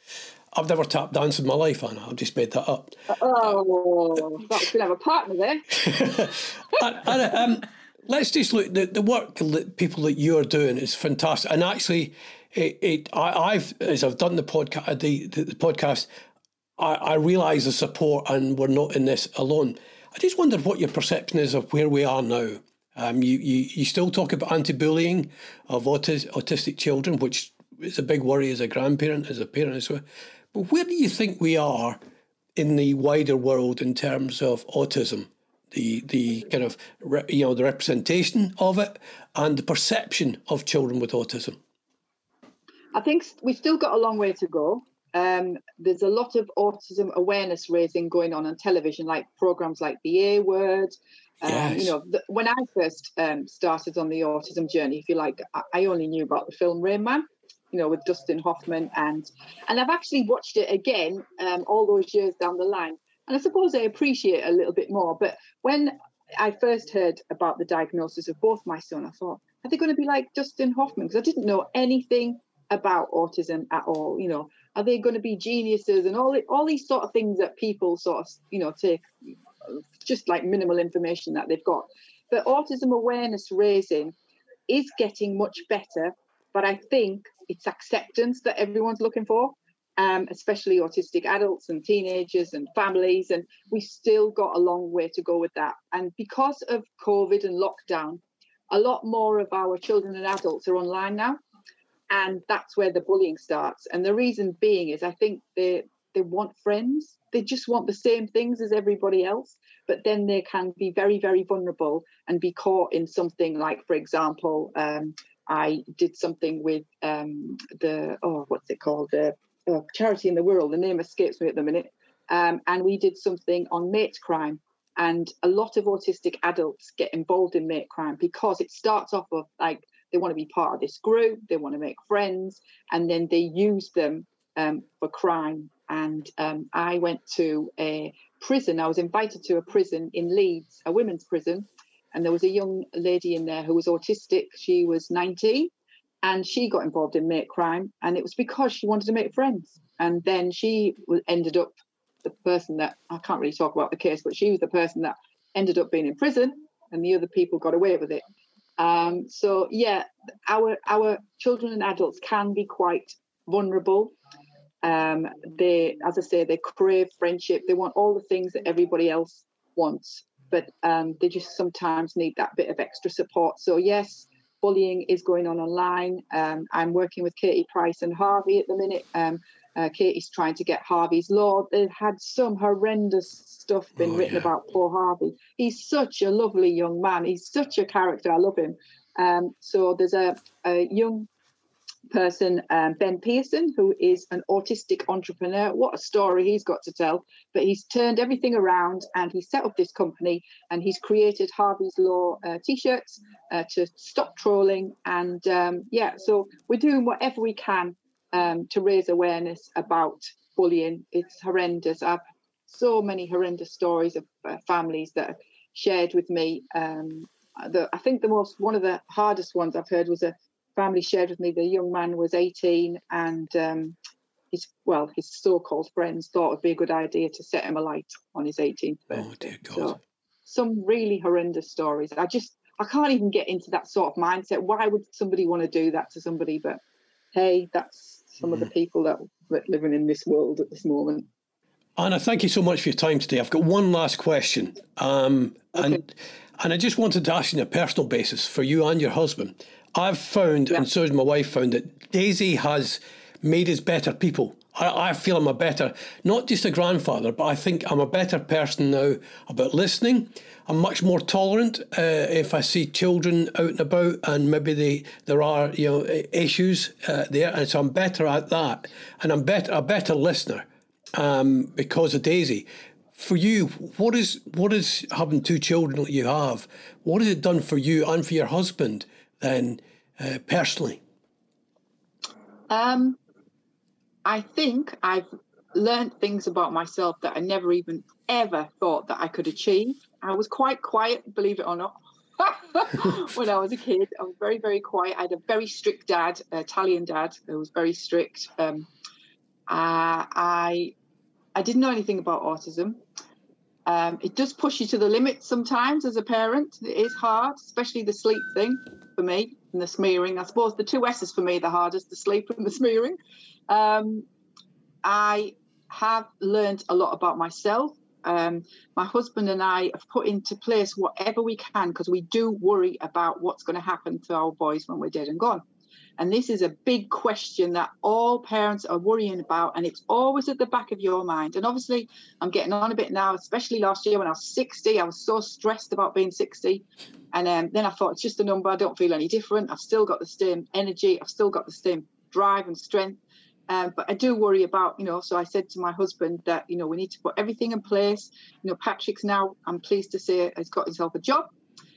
I've never tap danced in my life, Anna. I've just made that up. Oh, that's going to have a partner there. Anna, um, let's just look. The, the work that people that you're doing is fantastic, and actually, it, it I, have as I've done the podcast, the, the, the podcast, I, I realise the support, and we're not in this alone. I just wondered what your perception is of where we are now. Um, you, you, you still talk about anti-bullying of autis, autistic children, which is a big worry as a grandparent, as a parent as well. But where do you think we are in the wider world in terms of autism? The the kind of you know the representation of it and the perception of children with autism. I think we've still got a long way to go. Um, there's a lot of autism awareness raising going on on television, like programs like the A Word. Um, yes. You know, the, when I first um, started on the autism journey, if you like, I, I only knew about the film Rain Man you know, with Dustin Hoffman, and and I've actually watched it again um, all those years down the line, and I suppose I appreciate it a little bit more. But when I first heard about the diagnosis of both my son, I thought, are they going to be like Dustin Hoffman? Because I didn't know anything about autism at all. You know, are they going to be geniuses and all all these sort of things that people sort of you know take just like minimal information that they've got. But autism awareness raising is getting much better but I think it's acceptance that everyone's looking for, um, especially autistic adults and teenagers and families. And we still got a long way to go with that. And because of COVID and lockdown, a lot more of our children and adults are online now. And that's where the bullying starts. And the reason being is I think they they want friends. They just want the same things as everybody else. But then they can be very, very vulnerable and be caught in something like, for example, um, I did something with um, the oh, what's it called? The uh, charity in the world. The name escapes me at the minute. Um, and we did something on mate crime. And a lot of autistic adults get involved in mate crime because it starts off of like they want to be part of this group, they want to make friends, and then they use them um, for crime. And um, I went to a prison. I was invited to a prison in Leeds, a women's prison, and there was a young lady in there who was autistic. She was 19 and she got involved in mate crime. And it was because she wanted to make friends. And then she ended up the person that I can't really talk about the case, but she was the person that ended up being in prison and the other people got away with it. Um, so yeah, our our children and adults can be quite vulnerable. Um, they, as I say, they crave friendship. They want all the things that everybody else wants but um, they just sometimes need that bit of extra support. So, yes, bullying is going on online. Um, I'm working with Katie Price and Harvey at the minute. Um, uh, Katie's trying to get Harvey's law. They've had some horrendous stuff been oh, written yeah. about poor Harvey. He's such a lovely young man. He's such a character. I love him. Um, so there's a, a young person, um, Ben Pearson, who is an autistic entrepreneur. What a story he's got to tell. But he's turned everything around and he set up this company and he's created Harvey's Law uh, t shirts uh, to stop trolling. And um, yeah, so we're doing whatever we can um, to raise awareness about bullying. It's horrendous. I've so many horrendous stories of uh, families that are shared with me. Um, the, I think the most one of the hardest ones I've heard was a family shared with me the young man was 18 and um, his well his so-called friends thought it'd be a good idea to set him alight on his 18th birthday. Oh dear God. So, some really horrendous stories. I just I can't even get into that sort of mindset. Why would somebody want to do that to somebody? But hey, that's some mm. of the mm. people that are living in this world at this moment. Anna, thank you so much for your time today. I've got one last question, um, okay. and and I just wanted to ask you on a personal basis for you and your husband. I've found, yeah. and so has my wife found, that Daisy has made us better people. I, I feel I'm a better, not just a grandfather, but I think I'm a better person now about listening. I'm much more tolerant uh, if I see children out and about and maybe they, there are you know issues uh, there, and so I'm better at that, and I'm better a better listener um, because of Daisy. For you, what is what is having two children that you have? What has it done for you and for your husband then uh, personally? Um, I think I've learned things about myself that I never even ever thought that I could achieve. I was quite quiet, believe it or not. when I was a kid, I was very, very quiet. I had a very strict dad, Italian dad, who was very strict. Um, uh, I I didn't know anything about autism. Um, it does push you to the limit sometimes as a parent. It is hard, especially the sleep thing for me and the smearing. I suppose the two S's for me the hardest: the sleep and the smearing. Um, I have learned a lot about myself. Um, my husband and I have put into place whatever we can because we do worry about what's going to happen to our boys when we're dead and gone. And this is a big question that all parents are worrying about, and it's always at the back of your mind. And obviously, I'm getting on a bit now, especially last year when I was 60. I was so stressed about being 60. And um, then I thought, it's just a number. I don't feel any different. I've still got the same energy. I've still got the same drive and strength. Um, but I do worry about, you know, so I said to my husband that, you know, we need to put everything in place. You know, Patrick's now, I'm pleased to say, has got himself a job.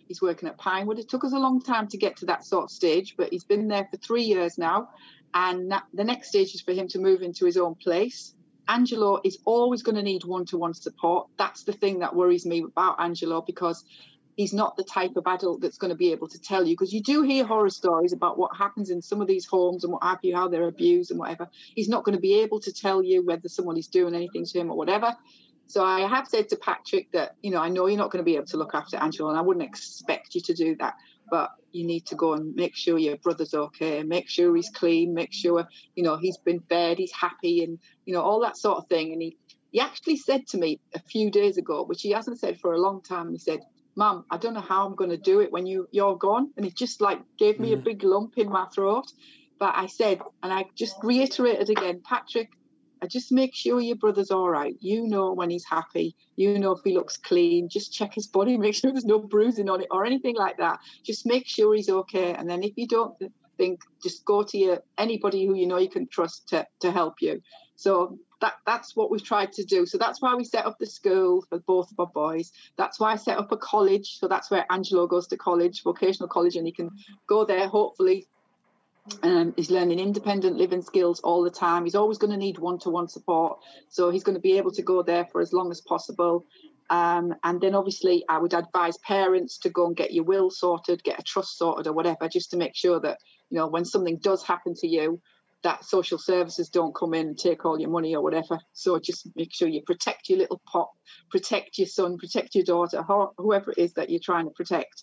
He's working at Pinewood. It took us a long time to get to that sort of stage, but he's been there for three years now. And the next stage is for him to move into his own place. Angelo is always going to need one to one support. That's the thing that worries me about Angelo because he's not the type of adult that's going to be able to tell you because you do hear horror stories about what happens in some of these homes and what have you, how they're abused and whatever. He's not going to be able to tell you whether someone is doing anything to him or whatever. So I have said to Patrick that, you know, I know you're not going to be able to look after Angelo and I wouldn't expect you to do that, but you need to go and make sure your brother's okay, make sure he's clean, make sure, you know, he's been fed, he's happy and, you know, all that sort of thing. And he, he actually said to me a few days ago, which he hasn't said for a long time, he said, Mum, I don't know how I'm going to do it when you you're gone. And it just like gave me mm. a big lump in my throat. But I said, and I just reiterated again, Patrick, just make sure your brother's all right. You know when he's happy. You know if he looks clean. Just check his body, make sure there's no bruising on it or anything like that. Just make sure he's okay. And then if you don't think, just go to your anybody who you know you can trust to to help you. So that that's what we've tried to do. So that's why we set up the school for both of our boys. That's why I set up a college. So that's where Angelo goes to college, vocational college, and he can go there. Hopefully, um, he's learning independent living skills all the time. He's always going to need one-to-one support, so he's going to be able to go there for as long as possible. Um, and then obviously, I would advise parents to go and get your will sorted, get a trust sorted, or whatever, just to make sure that you know when something does happen to you, that social services don't come in and take all your money or whatever. So just make sure you protect your little pot, protect your son, protect your daughter, whoever it is that you're trying to protect.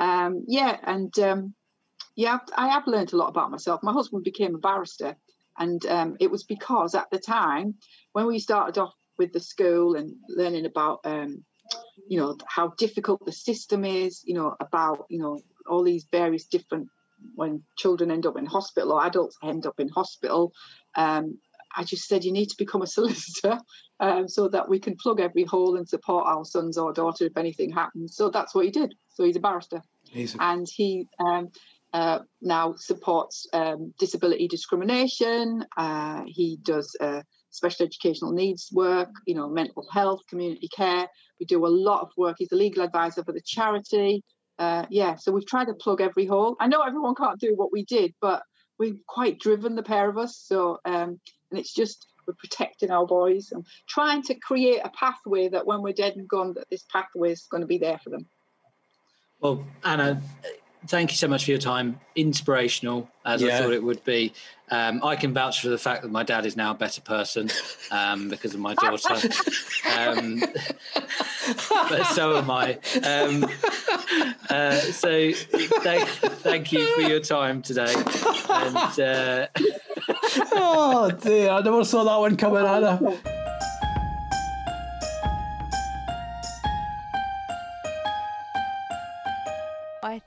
Um, yeah, and um, yeah, I have learned a lot about myself. My husband became a barrister, and um, it was because at the time when we started off with the school and learning about, um, you know, how difficult the system is, you know, about you know all these various different when children end up in hospital or adults end up in hospital, um, I just said you need to become a solicitor um, so that we can plug every hole and support our sons or daughter if anything happens. So that's what he did. So he's a barrister, he's a- and he um, uh, now supports um, disability discrimination. Uh, he does uh, special educational needs work, you know, mental health, community care. We do a lot of work. He's a legal advisor for the charity uh, yeah, so we've tried to plug every hole. I know everyone can't do what we did, but we've quite driven the pair of us. So, um, and it's just we're protecting our boys and trying to create a pathway that when we're dead and gone, that this pathway is going to be there for them. Well, Anna, thank you so much for your time. Inspirational, as yeah. I thought it would be. Um, I can vouch for the fact that my dad is now a better person um, because of my daughter. Um, but so am I. Um, uh, so thank, thank you for your time today. And, uh... oh dear, I never saw that one coming, Anna.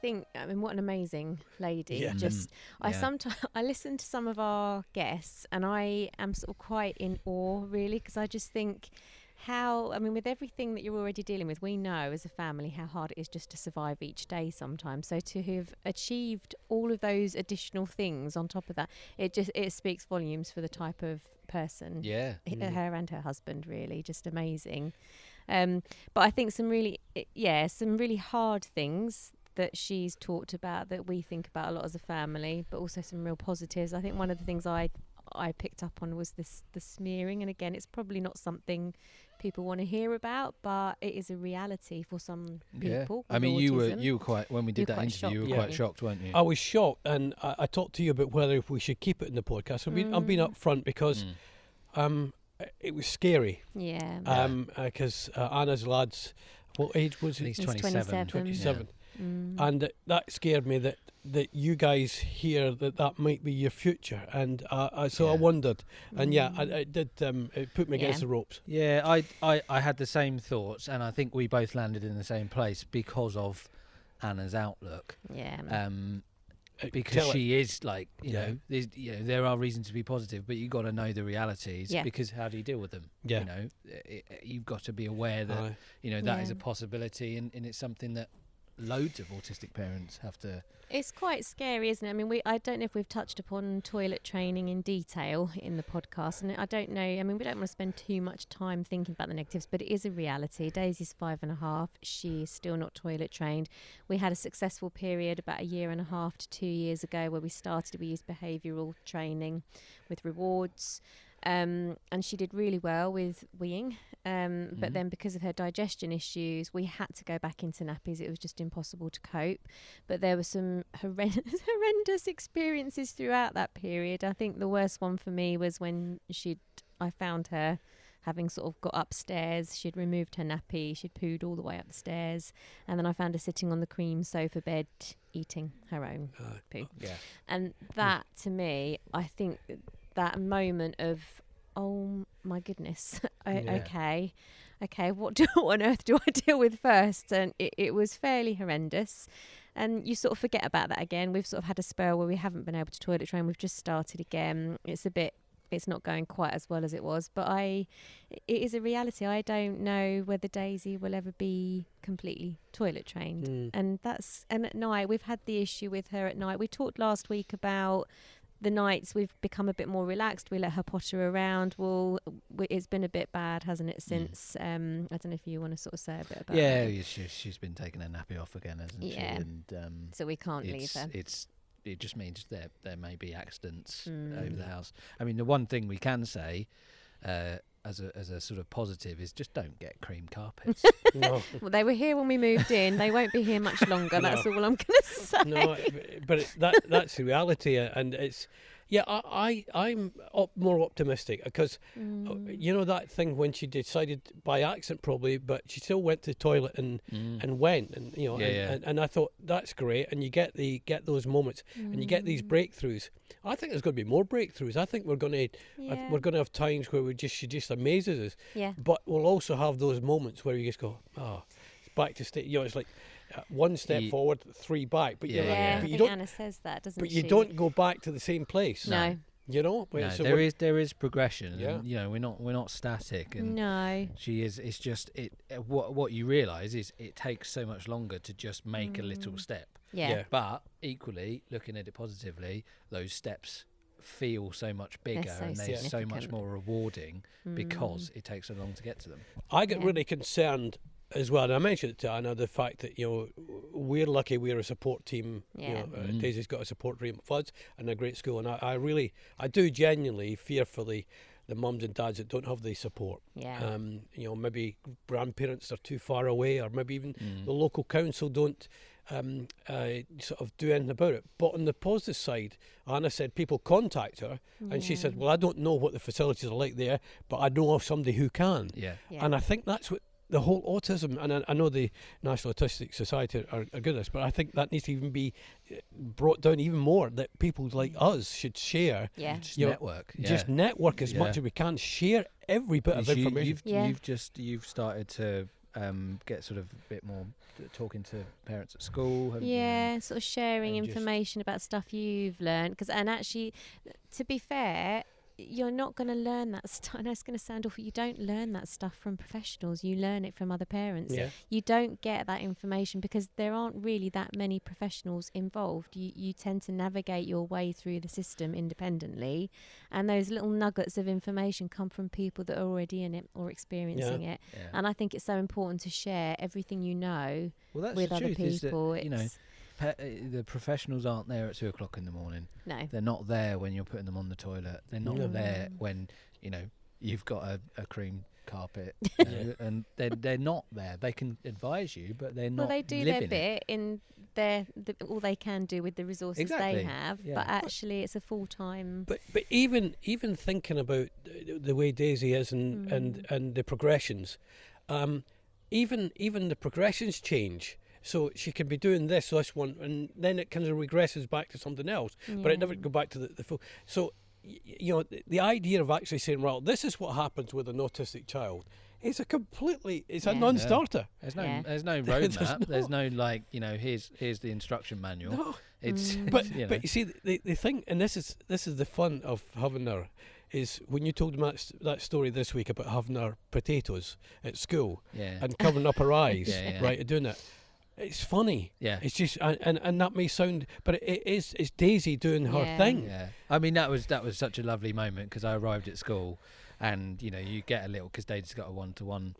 Think, I mean, what an amazing lady. Yeah. Just, I Yeah. sometimes I listen to some of our guests, and I am sort of quite in awe, really, because I just think how I mean, with everything that you're already dealing with, we know as a family how hard it is just to survive each day sometimes. So to have achieved all of those additional things on top of that, it just it speaks volumes for the type of person Yeah. Mm. her and her husband really just amazing um but i think some really yeah some really hard things that she's talked about that we think about a lot as a family but also some real positives i think one of the things i i picked up on was this the smearing and again it's probably not something people want to hear about but it is a reality for some people. Yeah. people I with mean, you were you were quite when we did that quite interview. You were shocked, quite shocked, weren't you? I was shocked, and I, I talked to you about whether if we should keep it in the podcast. I'm being, I'm being Mm. upfront because Mm. um, it was scary. yeah Um, because uh, Anna's lads, what age was He's he? He's 27. 27. 27. Mm. And that, that scared me that, that you guys hear that that might be your future. And uh, I, so I wondered. And yeah, I, Mm. it did. Um, it put me against the ropes. Yeah, I, I, I had the same thoughts, and I think we both landed in the same place because of Anna's outlook. yeah Um, Uh, because tell she is like, you Yeah. know, there's, you know, there are reasons to be positive, but you got to know the realities. Yeah. Because how do you deal with them? Yeah. You know, i i you've got to be aware that Aye. you know that is a possibility, and, and it's something that loads of autistic parents have to. It's quite scary, isn't it? I mean, we I don't know if we've touched upon toilet training in detail in the podcast, and I don't know. I mean, we don't want to spend too much time thinking about the negatives, but it is a reality. Daisy's five and a half; she's still not toilet trained. We had a successful period about a year and a half to two years ago where we started. We used behavioural training with rewards. Um, and she did really well with weeing. Um, But Mhm. then, because of her digestion issues, we had to go back into nappies. It was just impossible to cope but there were some horrendous, horrendous experiences throughout that period. I think the worst one for me was when she'd I found her having sort of got upstairs. She'd removed her nappy. She'd pooed all the way up the stairs, and then I found her sitting on the cream sofa bed eating her own Aye. poo. Yeah. And that to me, I think that moment of oh my goodness, o- Yeah. okay, okay, what do what on earth do I deal with first? And it, it was fairly horrendous. And you sort of forget about that again. We've sort of had a spell where we haven't been able to toilet train. We've just started again. It's a bit. It's not going quite as well as it was, but I, it is a reality. I don't know whether Daisy will ever be completely toilet trained Mm. and that's and at night we've had the issue with her at night we talked last week about the nights we've become a bit more relaxed we let her potter around well it's been a bit bad hasn't it since um i don't know if you want to sort of say a bit about Yeah, she, she's been taking her nappy off again, hasn't she? Yeah. And um, so we can't leave her it's it just means there there may be accidents over Mm. the house. I mean, the one thing we can say uh, as a as a sort of positive is just don't get cream carpets. no, well they were here when we moved in. They won't be here much longer. That's all i'm gonna say. no, but it, that that's the reality, and it's yeah. I, I I'm op- more optimistic because uh, Mm. you know that thing when she decided by accident probably, but she still went to the toilet and Mm. and went and you know Yeah, and, yeah. And, and I thought that's great, and you get the get those moments and you get these Mm. breakthroughs. I think there's going to be more breakthroughs. I think we're going to yeah. we're going to have times where we just she just amazes us, yeah but we'll also have those moments where you just go, oh, it's back to state. You know, it's like uh, one step Ye- forward, three back. But Yeah, you're yeah, yeah. But you don't, Anna says that, doesn't but she? you don't go back to the same place. No, You know, No, so there we're- is there is progression. Yeah. And, you know, we're not we're not static, and no. she is. It's just it. uh, What what you realise is it takes so much longer to just make a little Mm. step. Yeah. Yeah. But equally, looking at it positively, those steps feel so much bigger so and they're so much more rewarding Mm. because it takes so long to get to them. I get Yeah. really concerned as well. And I mentioned it to Anna the fact that you know we're lucky we're a support team. Yeah. You know, uh, Mm. Daisy's got a support team, floods, and a great school. And I, I really, I do genuinely, fearfully, the mums and dads that don't have the support. Yeah. Um, you know, maybe grandparents are too far away, or maybe even Mm. the local council don't um, uh, sort of do anything about it. But on the positive side, Anna said people contact her, and she said, "Well, I don't know what the facilities are like there, but I know of somebody who can." Yeah. Yeah. And I think that's what the whole autism, and I, I know the National Autistic Society are, are good at this, but I think that needs to even be uh, brought down even more. That people like us should share, yeah. Just You know, network. Yeah. just network as much as we can, share every bit of you- information. You've, Yeah. you've just you've started to um, get sort of a bit more talking to parents at school? Have, you know, Yeah, sort of sharing information about stuff you've learned. Because and actually, to be fair, you're not going to learn that stuff. I know it's going to sound awful. You don't learn that stuff from professionals. You learn it from other parents. Yeah. You don't get that information because there aren't really that many professionals involved. You you tend to navigate your way through the system independently, and those little nuggets of information come from people that are already in it or experiencing it. yeah. And I think it's so important to share everything you know well, that's with the other truth. is that, people. you know, It's- pe- uh, the professionals aren't there at two o'clock in the morning. no. They're not there when you're putting them on the toilet. They're not No. there when you know you've got a, a cream carpet, you know, and they're they're not there. They can advise you, but they're not. Well, they do living their it. bit in their the, all they can do with the resources Exactly, they have. yeah. But actually, it's a full time. But but even even thinking about the, the way Daisy is and and Mm. and the progressions, um, even even the progressions change. So she can be doing this this one, and then it kind of regresses back to something else. But it never Yeah. go back to the, the full. So y- y- you know the, the idea of actually saying, well, this is what happens with an autistic child. It's a completely it's a non-starter. There's no Yeah. there's no There's roadmap. there's no like you know here's here's the instruction manual. No. It's Mm. but you know. but you see the the thing and this is this is the fun of having her is when you told me that, that story this week about having her potatoes at school yeah and covering up her eyes Yeah, yeah. right doing it it's funny yeah it's just and, and and that may sound but it is it's daisy doing her Yeah. thing Yeah, I mean that was that was such a lovely moment because I arrived at school, and you know you get a little because Daisy's got a one to one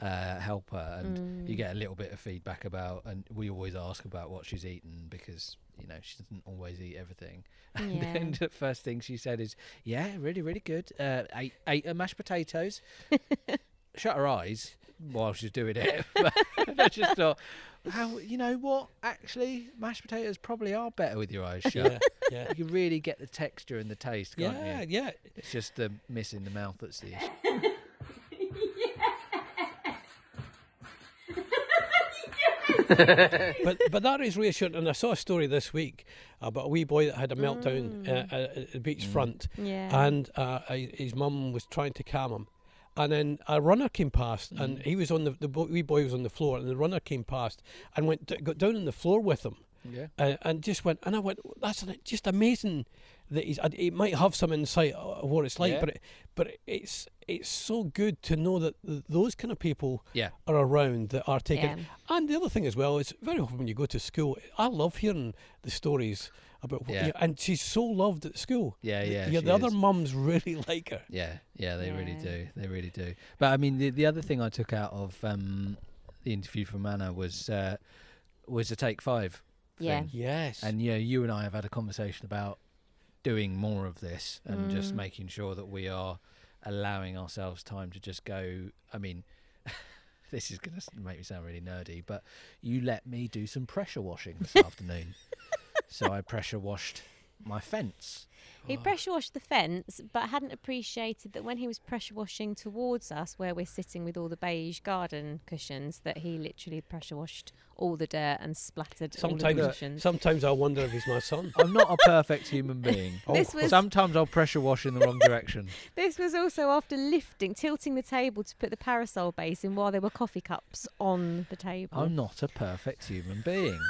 helper, and you Mm. get a little bit of feedback about, and we always ask about what she's eaten because you know she doesn't always eat everything. And Yeah. then the first thing she said is, "Yeah, really, really good. Uh, ate ate her mashed potatoes." Shut her eyes while she's doing it. I just thought, how you know what? Actually, mashed potatoes probably are better with your eyes shut. yeah yeah You can really get the texture and the taste, can't yeah you? yeah yeah. It's just the missing the mouth that's the issue. but but that is reassuring and I saw a story this week about a wee boy that had a meltdown uh, Mm. uh, at the beach Mm. front Yeah. and uh, his mum was trying to calm him. And then a runner came past, and Mm. he was on the the boy, wee boy was on the floor, and the runner came past and went d- got down on the floor with him, Yeah. uh, and just went. And I went, that's an- just amazing that he's. It might have some insight of what it's like, Yeah. but it, but it's it's so good to know that th- those kind of people Yeah. are around that are taking. yeah. And the other thing as well is very often when you go to school, I love hearing the stories about. What, Yeah. you know, and she's so loved at school. Yeah, The- yeah. yeah, the other is. mums really like her. Yeah, yeah, they really do. They really do. But I mean, the the other thing I took out of um, the interview from Anna was uh, was a take five. Yeah. thing. Yes. And you know, you and I have had a conversation about doing more of this and just Mm. making sure that we are allowing ourselves time to just go. I mean. This is going to make me sound really nerdy, but you let me do some pressure washing this afternoon. So I pressure washed my fence. He ah. pressure washed the fence, but hadn't appreciated that when he was pressure washing towards us, where we're sitting with all the beige garden cushions, that he literally pressure washed all the dirt and splattered all Sometimes- the cushions. Sometimes I wonder if he's my son. I'm not a perfect human being. Oh, this was- Sometimes I'll pressure wash in the wrong direction. This was also after lifting, tilting the table to put the parasol basin while there were coffee cups on the table. I'm not a perfect human being.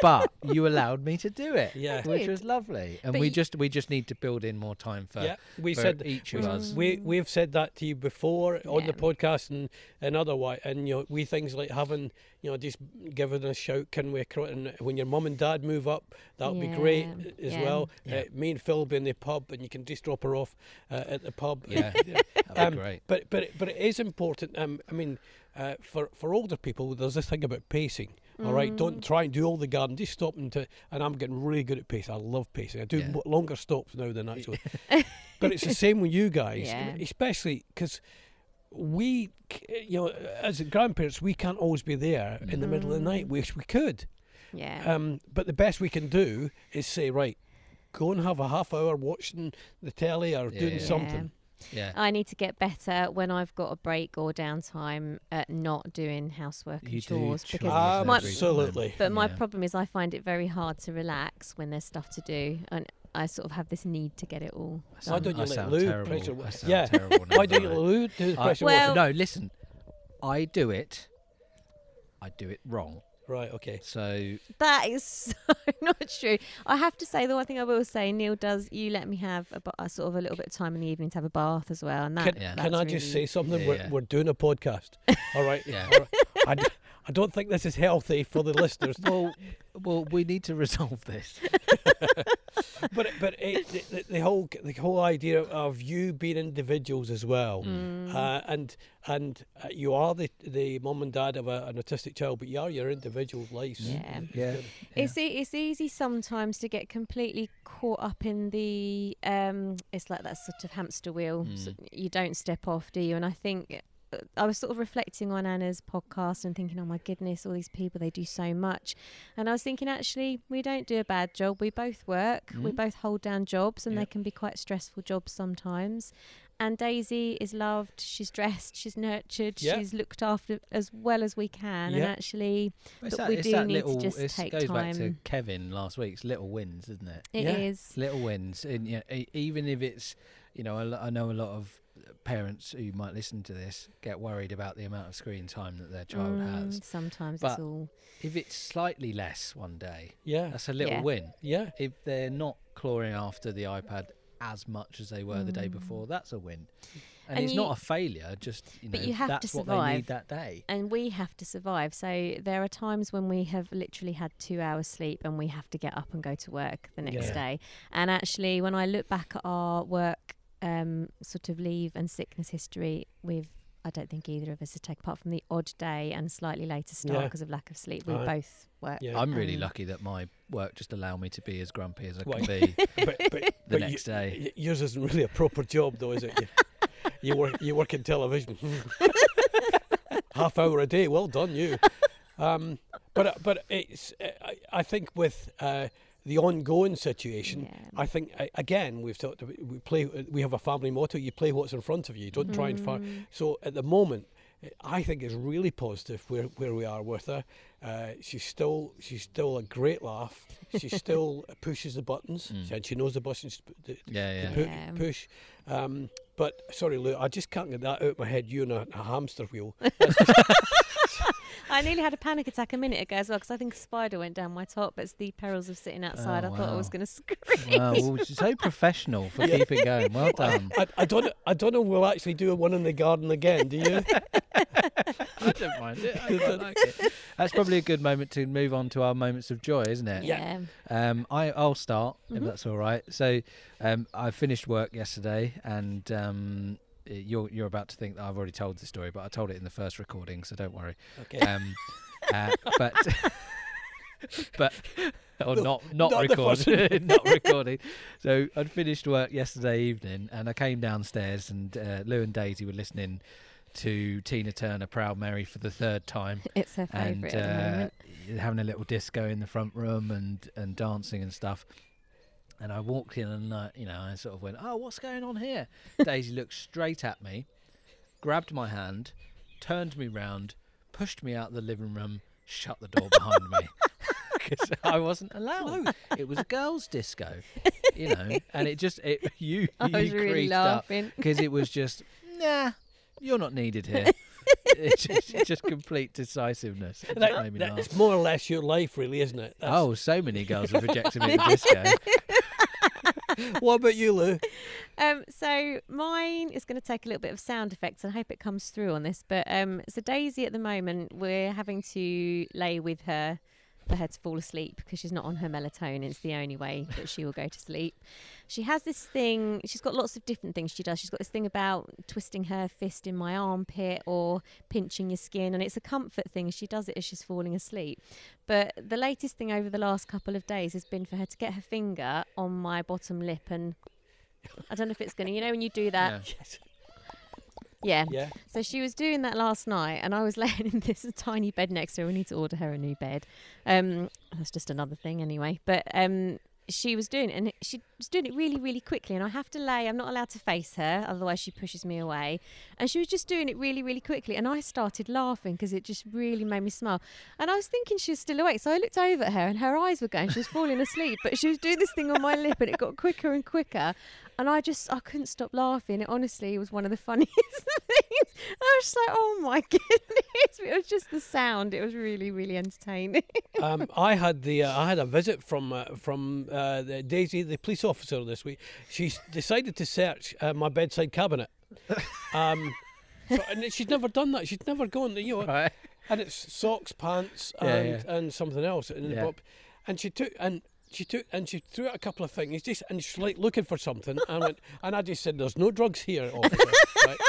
But you allowed me to do it, Yeah. which was lovely. And But we just we just need to build in more time for, yeah, we for said each of we, us. we we've said that to you before on the podcast and and otherwise, and you know we things like having you know just giving a shout. Can we? And when your mum and dad move up, that would be great as yeah. well. Yeah. Uh, me and Phil will be in the pub, and you can just drop her off uh, at the pub. Yeah. Yeah. That'd be Um, great. But but but it is important. Um, I mean, uh, for for older people, there's this thing about pacing. All right, don't Mm. try and do all the garden. Just stop and to, and I'm getting really good at pacing. I love pacing. I do Yeah. longer stops now than actually. but it's the same with you guys, Yeah. especially because we, you know, as grandparents, we can't always be there in the middle of the night. Mm. Wish we could. yeah. Um, but the best we can do is say, right, go and have a half hour watching the telly or Yeah, doing something. Yeah. I need to get better when I've got a break or downtime at not doing housework and You do chores chores because every my- time. Absolutely. But my Yeah. problem is I find it very hard to relax when there's stuff to do, and I sort of have this need to get it all. I Why don't you I let sound Lou terrible. pressure I sound Yeah. terrible Why don't you I? Lou do the I- pressure Well- washing? no, listen. I do it I do it wrong. Right. Okay. So That is so not true. I have to say the one thing I will say, Neil does. You let me have a, a sort of a little bit of time in the evening to have a bath as well, and that. Can, Yeah. can that's I just say something? Yeah, we're, yeah. we're doing a podcast. All right. Yeah. All right. I, d- I don't think this is healthy for the listeners. well, well, we need to resolve this. but but it, the, the- the whole the whole idea of you being individuals as well, Mm. uh, and and uh, you are the the mum and dad of a, an autistic child, but you are your individual lives. Yeah. Yeah. It's e- it's easy sometimes to get completely caught up in the um. It's like that sort of hamster wheel. So Mm. you don't step off, do you? And I think I was sort of reflecting on Anna's podcast and thinking, oh my goodness, all these people they do so much. And I was thinking, actually, we don't do a bad job. We both work. We Mm. both hold down jobs, and Yeah. they can be quite stressful jobs sometimes. And Daisy is loved. She's dressed. She's nurtured. Yeah. She's looked after as well as we can. And actually, But that, we do need to little, just it's- take goes back to time. Kevin last week's little wins, isn't it? it is. Yeah. Little wins, and yeah, e- even if it's, you know, I I know a lot of parents who might listen to this get worried about the amount of screen time that their child has. Mm, Sometimes But- it's all. If it's slightly less one day, Yeah. that's a little Yeah. win. Yeah. If they're not clawing after the iPad as much as they were the day before, that's a win. And, Mm. And it's you- not a failure, just you know, But you have to that's what they survive. need that day. And we have to survive. So there are times when we have literally had two hours sleep and we have to get up and go to work the next Yeah. day. And actually, when I look back at our work um, sort of leave and sickness history, we've I don't think either of us have taken apart from the odd day and slightly later start Yeah. because of lack of sleep. We Aye. both work. Yeah. I'm really Um, lucky that my work just allow me to be as grumpy as I Well, can be. but, but, The but next you- day. y- yours isn't really a proper job, though, is it? You, you work you work in television, half hour a day. Well done, you. Um, but uh, but it's uh, I, I think with uh, the ongoing situation, Yeah. I think again we've talked we play we have a family motto: you play what's in front of you. Don't try and find. Mm. So at the moment. I think it's really positive where, where we are with her. Uh, she's still she's still a great laugh. She still pushes the buttons Mm. and she knows the buttons to, Yeah, yeah. pu- Yeah. push. Um, but sorry, Lou, I just can't get that out of my head. You and a, a hamster wheel. I nearly had a panic attack a minute ago as well because I think a spider went down my top. It's the perils of sitting outside. Oh, I thought I was going to scream. Wow, well, so professional for Yeah. keeping going. Well done. I, I don't I don't know. if We'll actually do a one in the garden again. Do you? I don't mind it. I quite like it. That's probably a good moment to move on to our moments of joy, isn't it? Yeah. Um, I, I'll start if Mhm. that's all right. So, um, I finished work yesterday, and um, you're you're about to think that I've already told the story, but I told it in the first recording, so don't worry. Okay. Um, uh, but but or No, not not, not recording not recording. So I'd finished work yesterday evening, and I came downstairs, and uh, Lou and Daisy were listening to Tina Turner, "Proud Mary" for the third time It's her and favourite at the uh, having a little disco in the front room and and dancing and stuff. And I walked in and uh, you know I sort of went, "Oh, what's going on here?" Daisy looked straight at me, grabbed my hand, turned me round, pushed me out the living room, shut the door behind me. Because I wasn't allowed. It was a girls' disco, you know, and it just it you I was you really creased up laughing. because it was just nah, you're not needed here. it's just, it's just complete decisiveness. It That- that- it's more or less your life, really, isn't it? That's- Oh, so many girls have rejected me at the disco. what about you, Lou? Um, so mine is going to take a little bit of sound effects. and I hope it comes through on this. But um, so Daisy at the moment, we're having to lay with her for her to fall asleep because she's not on her melatonin. It's the only way that she will go to sleep. She has this thing. She's got lots of different things she does. She's got this thing about twisting her fist in my armpit or pinching your skin, and it's a comfort thing. She does it as she's falling asleep. But the latest thing over the last couple of days has been for her to get her finger on my bottom lip and I don't know if it's going to, you know, when you do that. Yeah. Yeah. Yeah. So she was doing that last night, and I was laying in this tiny bed next to her. We need to order her a new bed. Um, that's just another thing, anyway. But um, she was doing it, and she was doing it really, really quickly. And I have to lay. I'm not allowed to face her, otherwise she pushes me away. And she was just doing it really, really quickly, and I started laughing because it just really made me smile. And I was thinking she was still awake, so I looked over at her, and her eyes were going. She was falling asleep, but she was doing this thing on my lip, and it got quicker and quicker. And I just, I couldn't stop laughing. It honestly was one of the funniest things. I was like, oh my goodness! It was just the sound. It was really, really entertaining. um, I had the uh, I had a visit from uh, from uh, the Daisy, the police officer this week. She decided to search uh, my bedside cabinet. Um, so, and she's never done that. She's never gone. You know, Right. and it's socks, pants, Yeah, and yeah. and something else. And, Yeah. and she took and she took and she threw out a couple of things. Just and she's like looking for something. And went and I just said, "There's no drugs here, officer." right?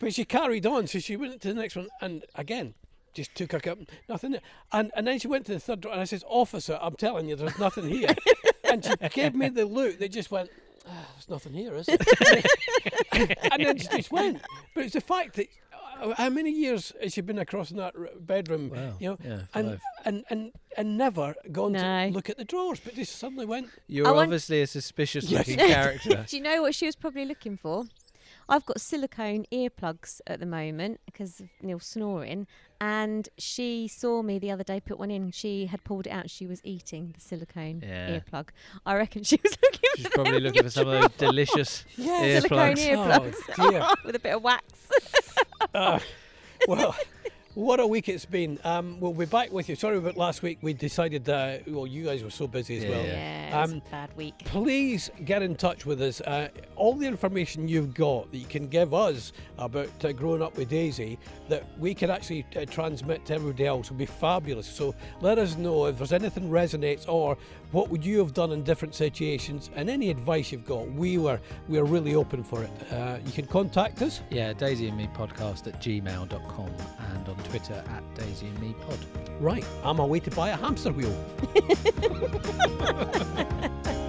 But she carried on, so she went to the next one, and again. Just took a cup, nothing. And and then she went to the third and I says, "Officer, I'm telling you, there's nothing here." and she gave me the look. They just went, ah, "There's nothing here, is it?" and then she just went. But it's the fact that Oh, how many years has she been across in that bedroom? Wow. You know, Yeah, and, five. and and and never gone No. to look at the drawers, but just suddenly went. You're I want- obviously a suspicious Yes. looking character. Do you know what she was probably looking for? I've got silicone earplugs at the moment because of Neil snoring, and she saw me the other day put one in. She had pulled it out. She was eating the silicone Yeah. earplug. I reckon she was looking She's for probably them looking for some of those delicious silicone earplugs. Oh, earplugs dear. with a bit of wax. Uh, well, what a week it's been. Um, we'll be back with you. Sorry about last week. We decided. Uh, well, you guys were so busy as Yeah, well. Yeah, it was Um, a bad week. please get in touch with us. Uh, all the information you've got that you can give us about uh, growing up with Daisy that we can actually uh, transmit to everybody else would be fabulous. So let us know if there's anything resonates or what would you have done in different situations and any advice you've got. We were we are really open for it. Uh, you can contact us. Yeah, Daisy and Me podcast at gmail.com and on Twitter at Daisy and Me Pod. Right, I'm away to buy a hamster wheel.